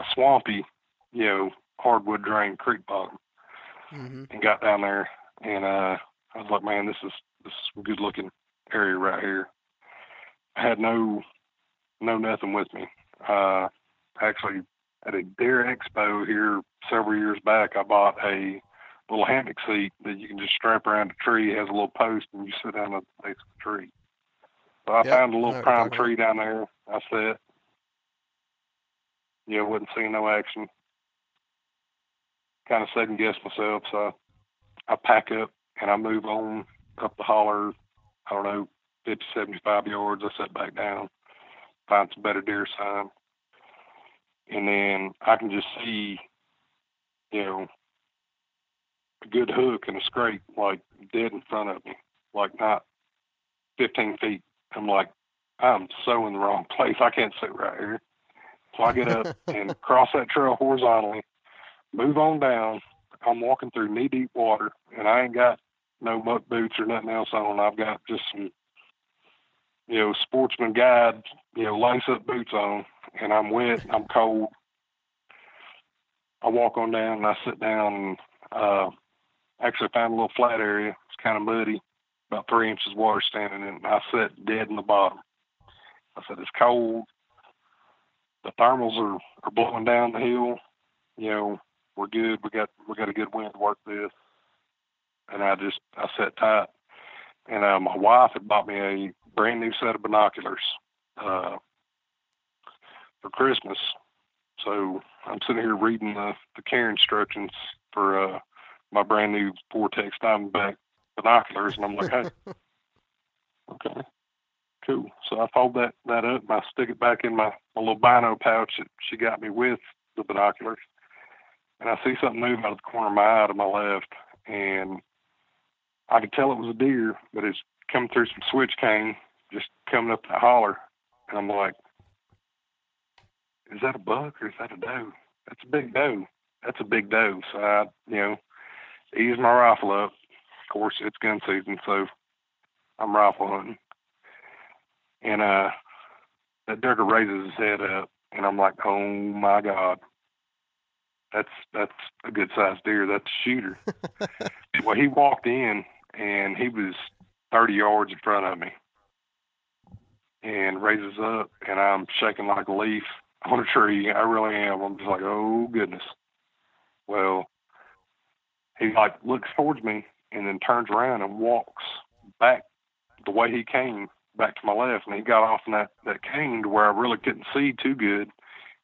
a swampy, you know, hardwood drain creek bottom. Mm-hmm. And got down there and uh I was like, man, this is this is a good looking area right here. I had no no nothing with me. Uh actually at a deer expo here several years back I bought a little hammock seat that you can just strap around a tree. It has a little post and you sit down at the base of the tree. So I Yep, found a little prime tree down there. I sat. Yeah, wasn't seeing no action. Kind of second guessed myself, so I pack up and I move on up the holler, I don't know, 50, 75 yards. I sit back down, find some better deer sign. And then I can just see, you know, a good hook and a scrape like dead in front of me, like not 15 feet. I'm like, I'm so in the wrong place. I can't sit right here. So I get up <laughs> and cross that trail horizontally, move on down. I'm walking through knee deep water, and I ain't got no muck boots or nothing else on. I've got just some, you know, sportsman guide, you know, lace up boots on, and I'm wet, and <laughs> I'm cold. I walk on down and I sit down and uh, actually found a little flat area. It's kind of muddy, about three inches water standing in. I sat dead in the bottom. I said, it's cold. The thermals are, are blowing down the hill. You know, we're good. We got we got a good wind to work this. And I just I sat tight. And uh, my wife had bought me a brand new set of binoculars uh, for Christmas. So I'm sitting here reading the, the care instructions for uh, my brand new Vortex Diamondback binoculars, and I'm like, hey, <laughs> okay, cool. So I fold that that up and I stick it back in my, my little bino pouch that she got me with the binoculars, and I see something move out of the corner of my eye to my left, and I could tell it was a deer, but it's coming through some switch cane, just coming up that holler, and I'm like, is that a buck or is that a doe? That's a big doe. That's a big doe. So I, you know, ease my rifle up. Of course, it's gun season, so I'm rifle hunting. And uh, that deer raises his head up, and I'm like, oh my god, that's that's a good sized deer. That's a shooter. <laughs> well, he walked in, and he was 30 yards in front of me, and raises up, and I'm shaking like a leaf on a tree. I really am. I'm just like, oh goodness. Well, he like looks towards me and then turns around and walks back the way he came back to my left, and he got off in that that cane to where I really couldn't see too good,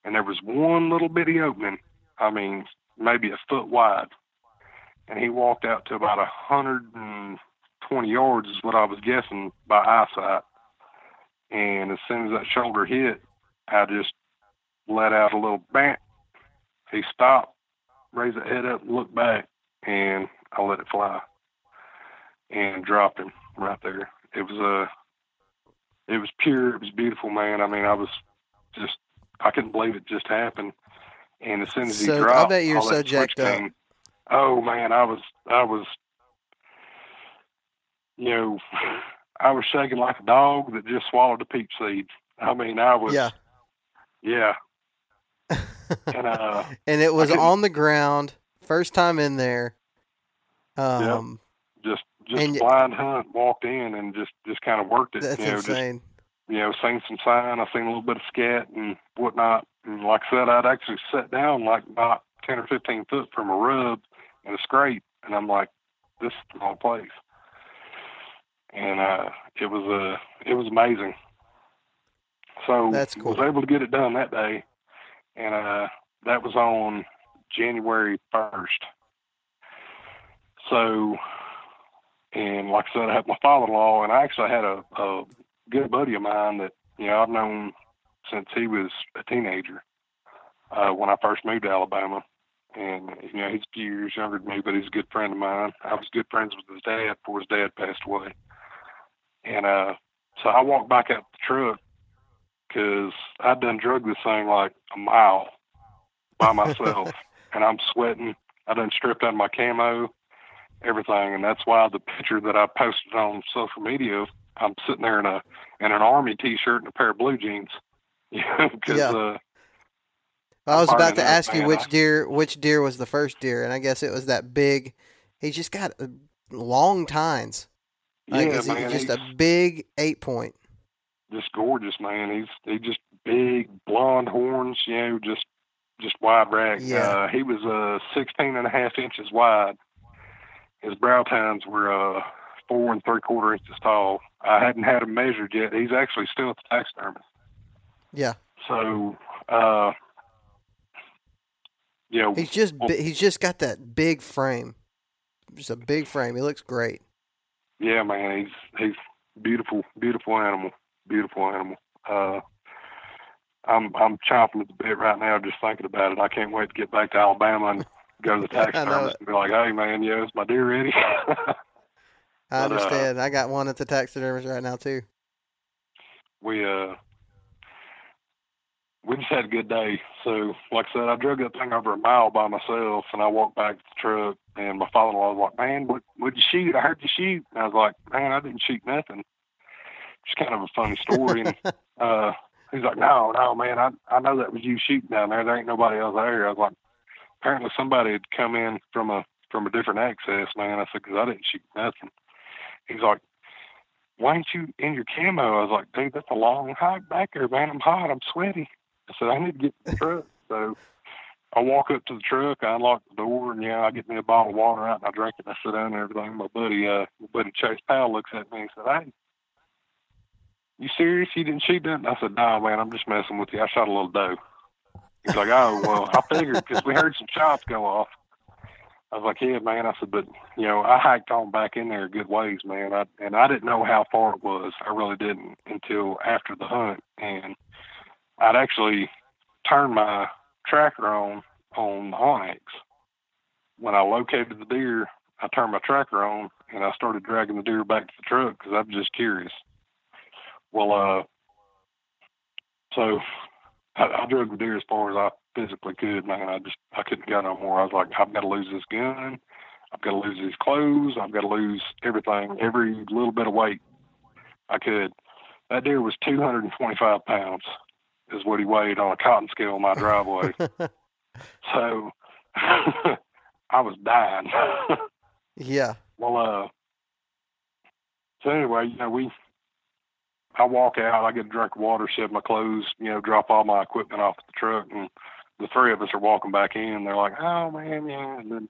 and there was one little bitty opening. I mean, maybe a foot wide, and he walked out to about a hundred and twenty yards is what I was guessing by eyesight. And as soon as that shoulder hit, I just let out a little bang. He stopped, raised his head up, looked back, and I let it fly and dropped him right there. It was a, uh, it was pure. It was beautiful, man. I mean, I was just, I couldn't believe it just happened. And as soon as he So, I bet you're so jacked up. came. Oh man, I was, I was, you know, <sighs> I was shaking like a dog that just swallowed a peach seed. I mean, I was, Yeah. yeah. <laughs> and uh, and it was on the ground, first time in there. Um, just just And blind hunt, walked in and just just kind of worked it. that's you know, just insane. you know, seen some sign. I seen a little bit of scat and whatnot, And like I said, I'd actually sat down like about ten or fifteen foot from a rub and a scrape, and I'm like, this is the wrong place. And uh, it was uh, it was amazing. So That's cool. was able to get it done that day, and uh, that was on January first. So, and like I said, I had my father-in-law, and I actually had a, a good buddy of mine that you know I've known since he was a teenager uh, when I first moved to Alabama. And you know he's a few years younger than me, but he's a good friend of mine. I was good friends with his dad before his dad passed away. And uh, so I walked back out the truck because I'd done drug this thing like a mile by <laughs> myself, and I'm sweating. I done stripped out my camo, everything, and that's why the picture that I posted on social media, I'm sitting there in a in an army t-shirt and a pair of blue jeans. <laughs> Yeah, uh, I was about to ask you which deer which deer was the first deer, and I guess it was that big. He's just got uh, long tines. Like, yeah, man, just a big eight point? just gorgeous, man. He's he just big blonde horns, you know, just just wide rack. Yeah. Uh, he was uh 16 and a half inches wide. His brow tines were uh four and three quarter inches tall. I hadn't had him measured yet. He's actually still at the taxidermist. Yeah, So, uh, know, he's just well- he's just got that big frame. Just a big frame. He looks great. yeah, man, he's he's beautiful, beautiful animal, beautiful animal. Uh, I'm I'm chomping at the bit right now just thinking about it. I can't wait to get back to Alabama and go to the <laughs> know taxidermist and be like, "Hey, man, yeah, is my deer ready?" <laughs> I But, uh, understand. I got one at the taxidermist right now too. we uh we just had a good day. So, like I said, I drug that thing over a mile by myself, and I walked back to the truck, and my father-in-law was like, "Man, what what'd you shoot? I heard you shoot." And I was like, "Man, I didn't shoot nothing." It's kind of a funny story, and <laughs> uh, he's like, "No, no, man, I I know that was you shooting down there. There ain't nobody else there." I was like, "Apparently, somebody had come in from a from a different access, man." I said, "Cause I didn't shoot nothing." He's like, "Why ain't you in your camo?" I was like, "Dude, that's a long hike back there, man. I'm hot. I'm sweaty." I said, "I need to get the truck." So I walk up to the truck, I unlock the door, and yeah, I get me a bottle of water out and I drink it. And I sit down and everything. My buddy, uh, my buddy Chase Powell looks at me and said, "Hey, you serious? You didn't shoot that?" And I said, "No, man, I'm just messing with you. I shot a little doe." He's like, "Oh, well, I figured because we heard some shots go off." I was like, "Yeah, man." I said, "But you know, I hiked on back in there good ways, man. I, and I didn't know how far it was. I really didn't until after the hunt, and I'd actually turned my tracker on on the onX. When I located the deer, I turned my tracker on and I started dragging the deer back to the truck because I'm just curious. Well, uh, so I, I drug the deer as far as I physically could, man. I just I couldn't go no more. I was like, I've got to lose this gun. I've got to lose these clothes. I've got to lose everything, every little bit of weight I could. That deer was 225 pounds, is what he weighed on a cotton scale in my driveway. <laughs> so <laughs> I was dying. Yeah. well, uh, so anyway, you know, we, I walk out, I get a drink of water, shed my clothes, you know, drop all my equipment off the truck, and the three of us are walking back in. They're like, "Oh man, yeah," and then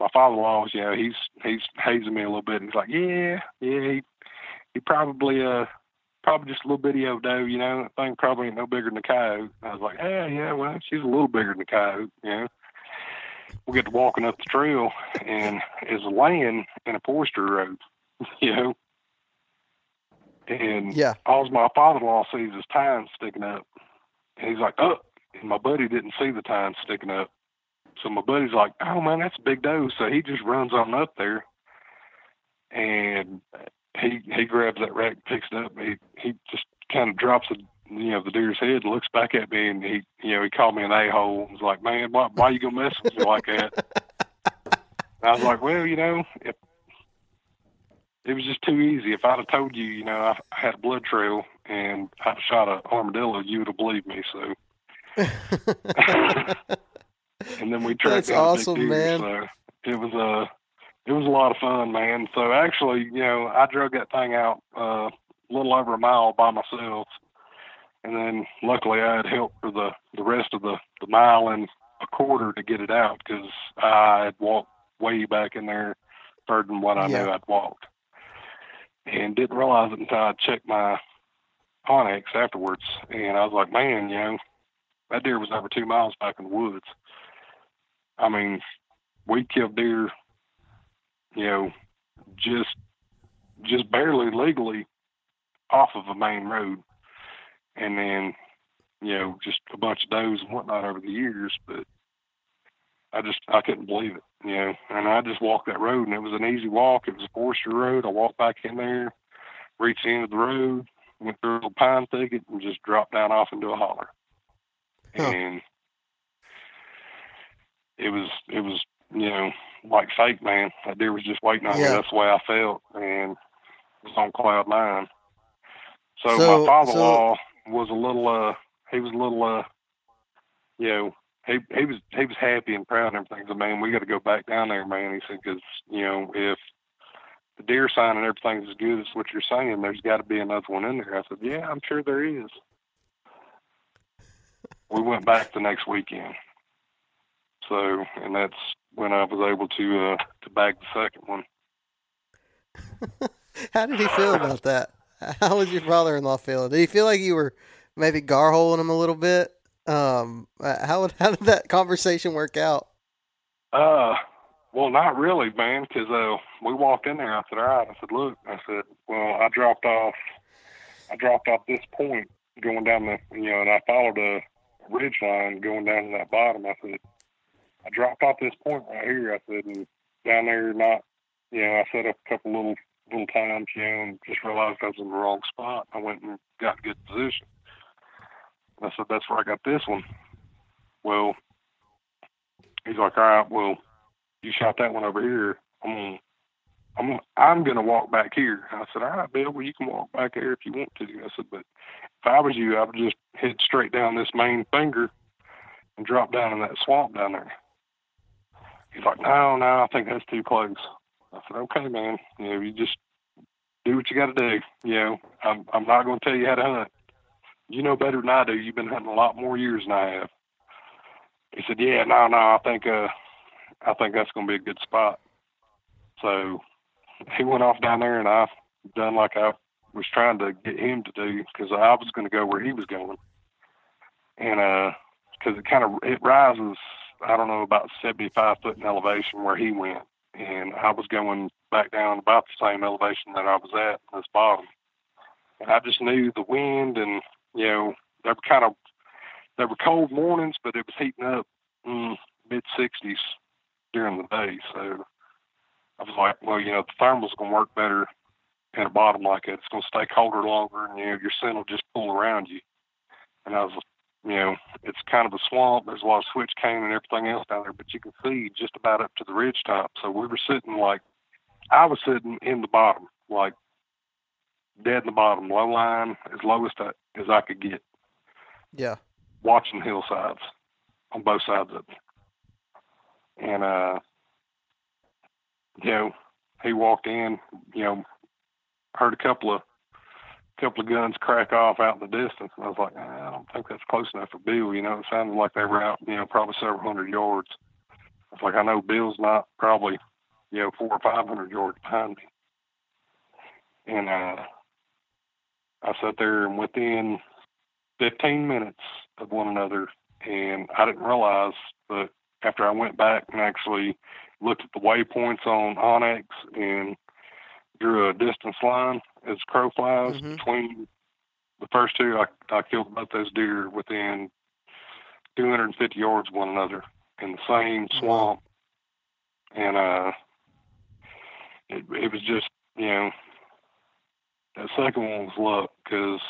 my father-in-law's, you know, he's he's hazing me a little bit, and he's like, "Yeah, yeah, he, he probably uh." Probably just a little bitty old doe, you know. That thing probably ain't no bigger than a coyote. I was like, yeah, yeah, well, she's a little bigger than a coyote, you know. We get to walking up the trail, and is laying in a forestry road, <laughs> you know. And Yeah. all my father-in-law sees is tines sticking up, and he's like, "Oh!" And my buddy didn't see the tines sticking up, so my buddy's like, "Oh man, that's a big doe." So he just runs on up there, and he he grabs that rack, picks it up, he he just kind of drops the you know the deer's head, looks back at me, and he you know he called me an a hole. Was like, "Man, why why you gonna mess with me like that?" <laughs> I was like, "Well, you know, if it was just too easy. If I'd have told you, you know, I, I had a blood trail and I'd shot an armadillo, you would have believed me. So, <laughs> <laughs> and then we tracked That's a awesome, big man. So it was uh, it was a lot of fun, man. So actually, you know, I drug that thing out uh, a little over a mile by myself, And then luckily I had help for the the rest of the the mile and a quarter to get it out because I had walked way back in there further than what I Yeah. knew I'd walked, and didn't realize it until I checked my onX afterwards, and I was like, man, you know, that deer was over two miles back in the woods. I mean, we killed deer, you know, just just barely legally off of a main road, and then you know just a bunch of does and whatnot over the years. But I just I couldn't believe it, you know. And I just walked that road, and it was an easy walk. It was a forestry road. I walked back in there, reached the end of the road, went through a little pine thicket, and just dropped down off into a holler. Huh. And it was it was you know like fake, man. That deer was just waiting on me. That's the way I felt, and it was on cloud nine. So, So- my father-in-law was a little uh he was a little uh you know he he was he was happy and proud and everything. So man, we got to go back down there, man. He said because you know if the deer sign and everything's as good as what you're saying, there's got to be another one in there. I said, yeah, I'm sure there is. We went back the next weekend. So, and that's when I was able to uh to bag the second one. <laughs> How did he feel about that? How was your father-in-law feeling? Did he feel like you were maybe garholing him a little bit? Um, uh, how <laughs> how did that conversation work out? Uh, well, not really, man, 'cause uh, we walked in there. I said, "All right." I said, "Look," I said, "Well, I dropped off. I dropped off this point going down the, you know, and I followed a ridge line going down to that bottom. I said, I dropped off this point right here. I said, and down there, not, you know, I set up a couple little little times, you know, and just realized I was in the wrong spot. I went and got a good position. I said, that's where I got this one. Well, he's like, all right, well, you shot that one over here. I'm gonna, I'm I'm gonna walk back here. I said, all right, Bill. Well, you can walk back there if you want to. I said, but if I was you, I would just head straight down this main finger and drop down in that swamp down there. He's like, no, no, I think that's too close. I said, okay, man. You know, you just do what you got to do. You know, I'm, I'm not going to tell you how to hunt. You know better than I do. You've been hunting a lot more years than I have. He said, yeah, no, no, I think, uh, I think that's going to be a good spot. So he went off down there, and I done like I was trying to get him to do because I was going to go where he was going, and uh, because it kind of it rises, I don't know about seventy five foot in elevation where he went, and I was going back down about the same elevation that I was at this bottom, and I just knew the wind and you know they were kind of they were cold mornings, but it was heating up mm, mid sixties during the day, so I was like, well, you know, the thermal's going to work better in a bottom like that. It's going to stay colder longer, and you know, your scent will just pull around you. And I was, you know, it's kind of a swamp. There's a lot of switch cane and everything else down there, but you can see just about up to the ridge top. So we were sitting like, I was sitting in the bottom, like dead in the bottom, low line, as low as, I, as I could get, Yeah. watching hillsides on both sides of it. And, uh, you know, he walked in, you know, heard a couple of couple of guns crack off out in the distance, and I was like, "Ah, don't think that's close enough for Bill. You know, it sounded like they were out, you know, probably several hundred yards. I was like, I know Bill's not probably, you know, four or five hundred yards behind me. And uh, I sat there, and within fifteen minutes of one another, and I didn't realize, but after I went back and actually looked at the waypoints on onX and drew a distance line as crow flies Mhm. between the first two. I, I killed both those deer within 250 yards of one another in the same swamp. And uh, it, it was just, you know, that second one was luck because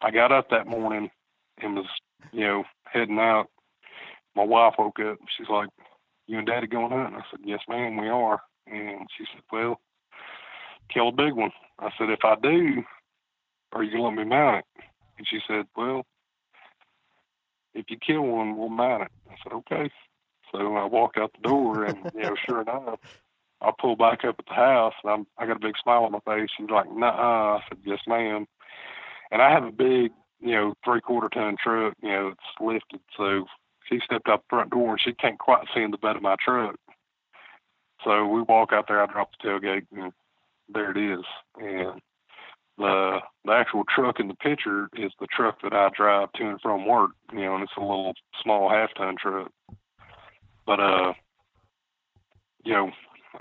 I got up that morning and was, you know, heading out. My wife woke up. She's like, you and daddy going hunting? I said, yes, ma'am, we are. And she said, well, kill a big one. I said, if I do, are you going to let me mount it? And she said, well, if you kill one, we'll mount it. I said, okay. So I walked out the door, and you know, sure enough, I pulled back up at the house, and I'm, I got a big smile on my face. She's like, "Nah," I said, "Yes, ma'am." And I have a big you know, three quarter ton truck, you know, it's lifted. So she stepped out the front door and she can't quite see in the bed of my truck. So we walk out there, I drop the tailgate and there it is. And the the actual truck in the picture is the truck that I drive to and from work, you know, and it's a little small half ton truck. But uh you know,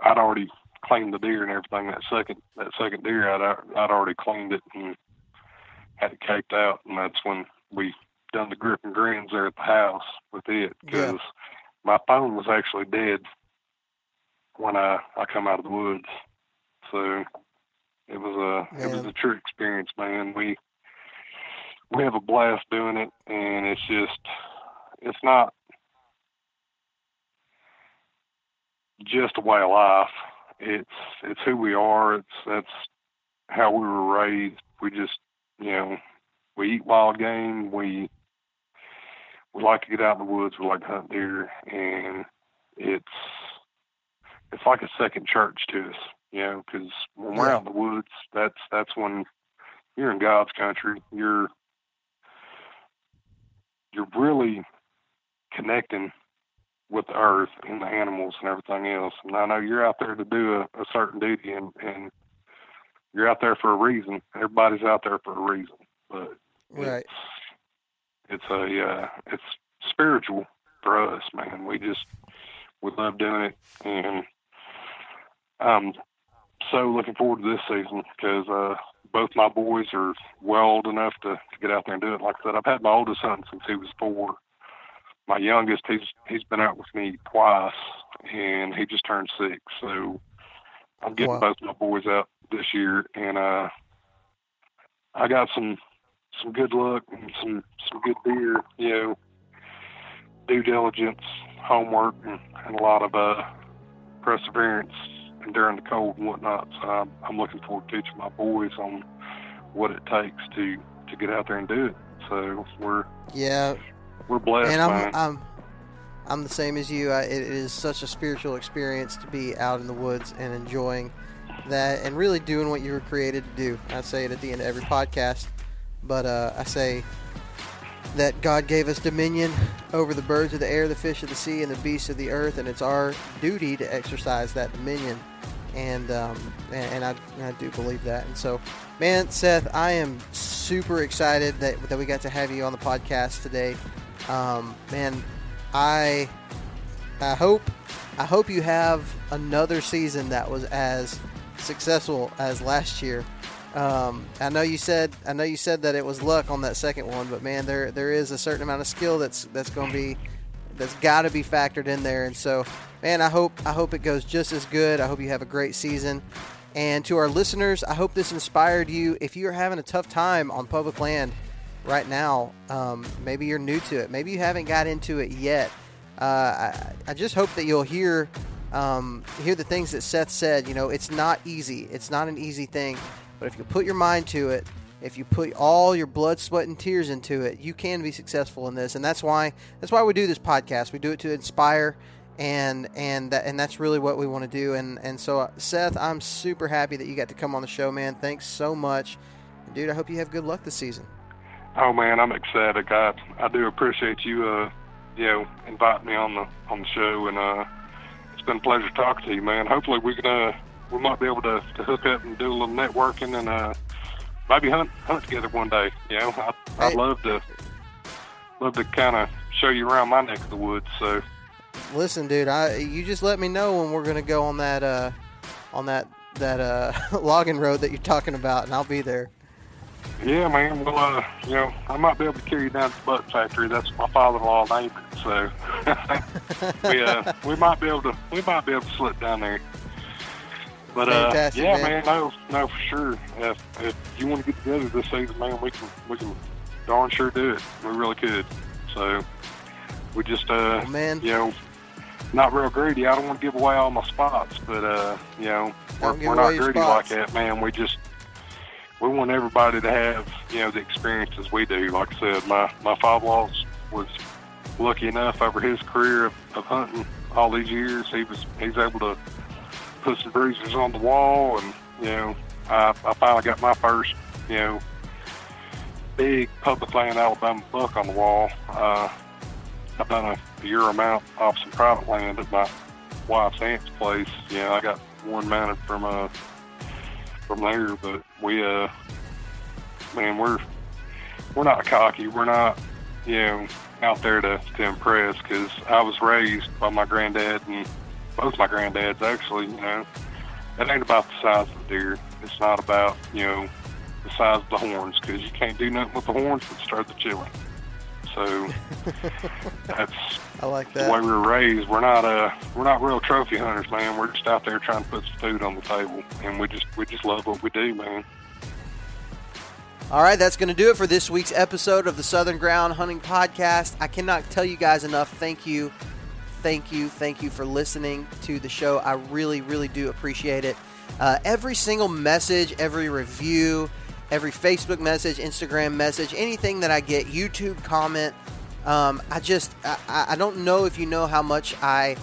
I'd already cleaned the deer and everything that second that second deer I'd I'd already cleaned it and had it caked out and that's when we done the grip and grins there at the house with it because yeah. my phone was actually dead when I I come out of the woods. So it was a it was a true experience, man. We we have a blast doing it, and it's just it's not just a way of life. It's it's who we are. It's that's how we were raised. We just you know we eat wild game. We we like to get out in the woods. We like to hunt deer, and it's it's like a second church to us you know, because when we're out in the woods, that's that's when you're in God's country. You're you're really connecting with the earth and the animals and everything else. And I know you're out there to do a, a certain duty, and and you're out there for a reason. Everybody's out there for a reason, but right. It's, it's a uh, it's spiritual for us, man. We just we love doing it, and um, so looking forward to this season because uh, both my boys are well old enough to, to get out there and do it. Like I said, I've had my oldest son since he was four. My youngest, he's he's been out with me twice, and he just turned six. So I'm getting wow. both my boys out this year, and uh, I got some some good luck and some some good deer. You know, due diligence, homework, and, and a lot of uh, perseverance during the cold and whatnot. So I'm, I'm looking forward to teaching my boys on what it takes to to get out there and do it. So we're yeah we're blessed. And I'm I'm I'm the same as you. I, it is such a spiritual experience to be out in the woods and enjoying that and really doing what you were created to do. I say it at the end of every podcast, but uh, I say that God gave us dominion over the birds of the air, the fish of the sea, and the beasts of the earth, and it's our duty to exercise that dominion. And um, and, I, I do believe that. And so, man, Seth, I am super excited that that we got to have you on the podcast today. Um, man, I I hope I hope you have another season that was as successful as last year. Um, I know you said I know you said that it was luck on that second one, but man, there there is a certain amount of skill that's that's going to be that's got to be factored in there. And so, man, I hope I hope it goes just as good. I hope you have a great season. And to our listeners, I hope this inspired you. If you're having a tough time on public land right now, um, maybe you're new to it, maybe you haven't got into it yet. Uh, I, I, just hope that you'll hear um, hear the things that Seth said. You know, it's not easy. It's not an easy thing. But if you put your mind to it, if you put all your blood, sweat, and tears into it, you can be successful in this. And that's why that's why we do this podcast. We do it to inspire, and and that, and that's really what we want to do. And and so, uh, Seth, I'm super happy that you got to come on the show, man. Thanks so much, dude. I hope you have good luck this season. Oh man, I'm excited. I I do appreciate you, uh, you know, inviting me on the on the show, and uh, it's been a pleasure talking to you, man. Hopefully, we can uh we might be able to, to hook up and do a little networking and uh, maybe hunt hunt together one day. You know, I, I'd love to love to kind of show you around my neck of the woods. So, listen, dude, I you just let me know when we're gonna go on that uh, on that that uh, <laughs> logging road that you're talking about, and I'll be there. Yeah, man. Well, uh, you know, I might be able to carry you down to the butt factory. That's my father-in-law named it. So <laughs> we uh, we might be able to we might be able to slip down there. But uh, yeah, man. man. no, no, for sure. If, if you want to get together this season, man, we can, we can darn sure do it. We really could. So we just, uh, oh, man. you know, not real greedy. I don't want to give away all my spots, but uh, you know, we're, we're not greedy spots. like that, man. We just we want everybody to have you know the experiences we do. Like I said, my my father-in-law was lucky enough over his career of, of hunting all these years. He was he's able to put some bruises on the wall, and you know, I, I finally got my first, you know, big public land Alabama buck on the wall. Uh, I've done a year amount off some private land at my wife's aunt's place. Yeah, I got one mounted from uh from there, but we uh man, we're we're not cocky. We're not you know out there to to impress because I was raised by my granddad and both my granddads actually. You know, it ain't about the size of the deer. It's not about you know the size of the horns because you can't do nothing with the horns but start the chili. So <laughs> that's I like the way we were raised. We're not uh we're not real trophy hunters, man. We're just out there trying to put some food on the table, and we just we just love what we do, man. All right, that's going to do it for this week's episode of the Southern Ground Hunting Podcast. I cannot tell you guys enough. Thank you, thank you, thank you for listening to the show. I really, really do appreciate it. Uh, every single message, every review, every Facebook message, Instagram message, anything that I get, YouTube comment. Um, I just, I, I don't know if you know how much I,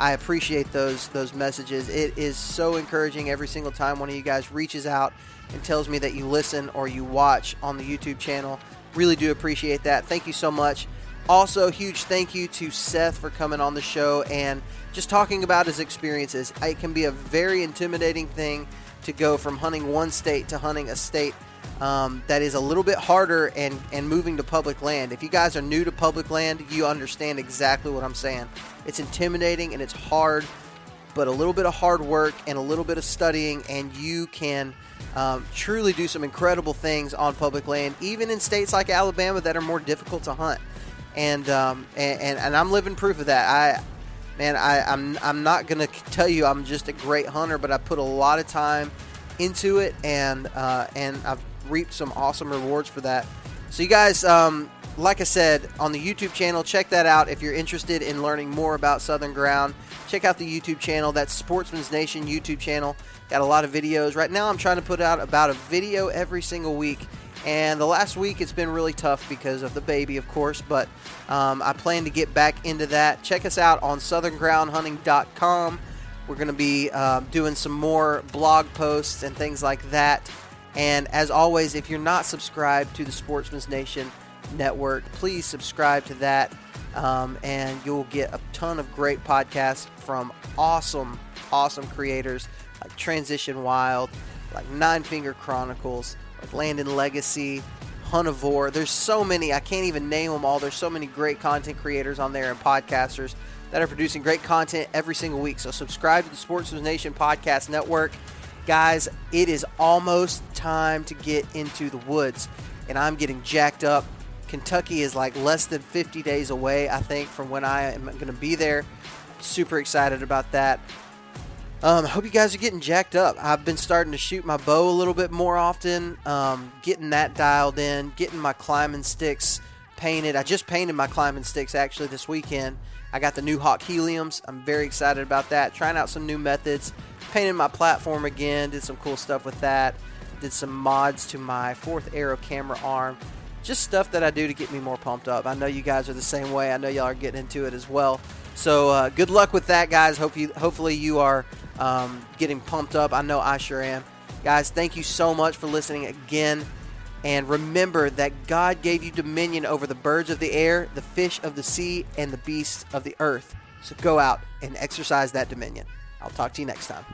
I appreciate those those messages. It is so encouraging every single time one of you guys reaches out and tells me that you listen or you watch on the YouTube channel. Really do appreciate that. Thank you so much. Also, huge thank you to Seth for coming on the show and just talking about his experiences. It can be a very intimidating thing to go from hunting one state to hunting a state um, that is a little bit harder and, and moving to public land. If you guys are new to public land, you understand exactly what I'm saying. It's intimidating and it's hard, but a little bit of hard work and a little bit of studying, and you can um, truly do some incredible things on public land, even in states like Alabama that are more difficult to hunt. And um, and, and, I'm living proof of that. I man, I, I'm I'm not gonna tell you I'm just a great hunter, but I put a lot of time into it, and uh, and I've reaped some awesome rewards for that. So you guys, um, like I said on the YouTube channel, check that out if you're interested in learning more about Southern Ground. Check out the YouTube channel. That's Sportsman's Nation YouTube channel. Got a lot of videos. Right now, I'm trying to put out about a video every single week. And the last week it's been really tough because of the baby, of course, but um, I plan to get back into that. Check us out on southerngroundhunting.com. We're going to be uh, doing some more blog posts and things like that. And as always, if you're not subscribed to the Sportsman's Nation network, please subscribe to that. Um, and you'll get a ton of great podcasts from awesome, awesome creators like Transition Wild, like Nine Finger Chronicles, Landon Legacy, Huntivore. There's so many, I can't even name them all. There's so many great content creators on there and podcasters that are producing great content every single week. So subscribe to the Sportsman's Nation Podcast Network. Guys, it is almost time to get into the woods, and I'm getting jacked up. Kentucky is like less than 50 days away, I think, from when I am going to be there. Super excited about that. Um, I hope you guys are getting jacked up. I've been starting to shoot my bow a little bit more often, um, getting that dialed in, getting my climbing sticks painted. I just painted my climbing sticks actually this weekend. I got the new Hawk Heliums. I'm very excited about that. Trying out some new methods. Painted my platform again. Did some cool stuff with that. Did some mods to my fourth arrow camera arm. Just stuff that I do to get me more pumped up. I know you guys are the same way. I know y'all are getting into it as well. So uh, good luck with that, guys. Hope you, hopefully you are um, getting pumped up. I know I sure am. Guys, thank you so much for listening again. And remember that God gave you dominion over the birds of the air, the fish of the sea, and the beasts of the earth. So go out and exercise that dominion. I'll talk to you next time.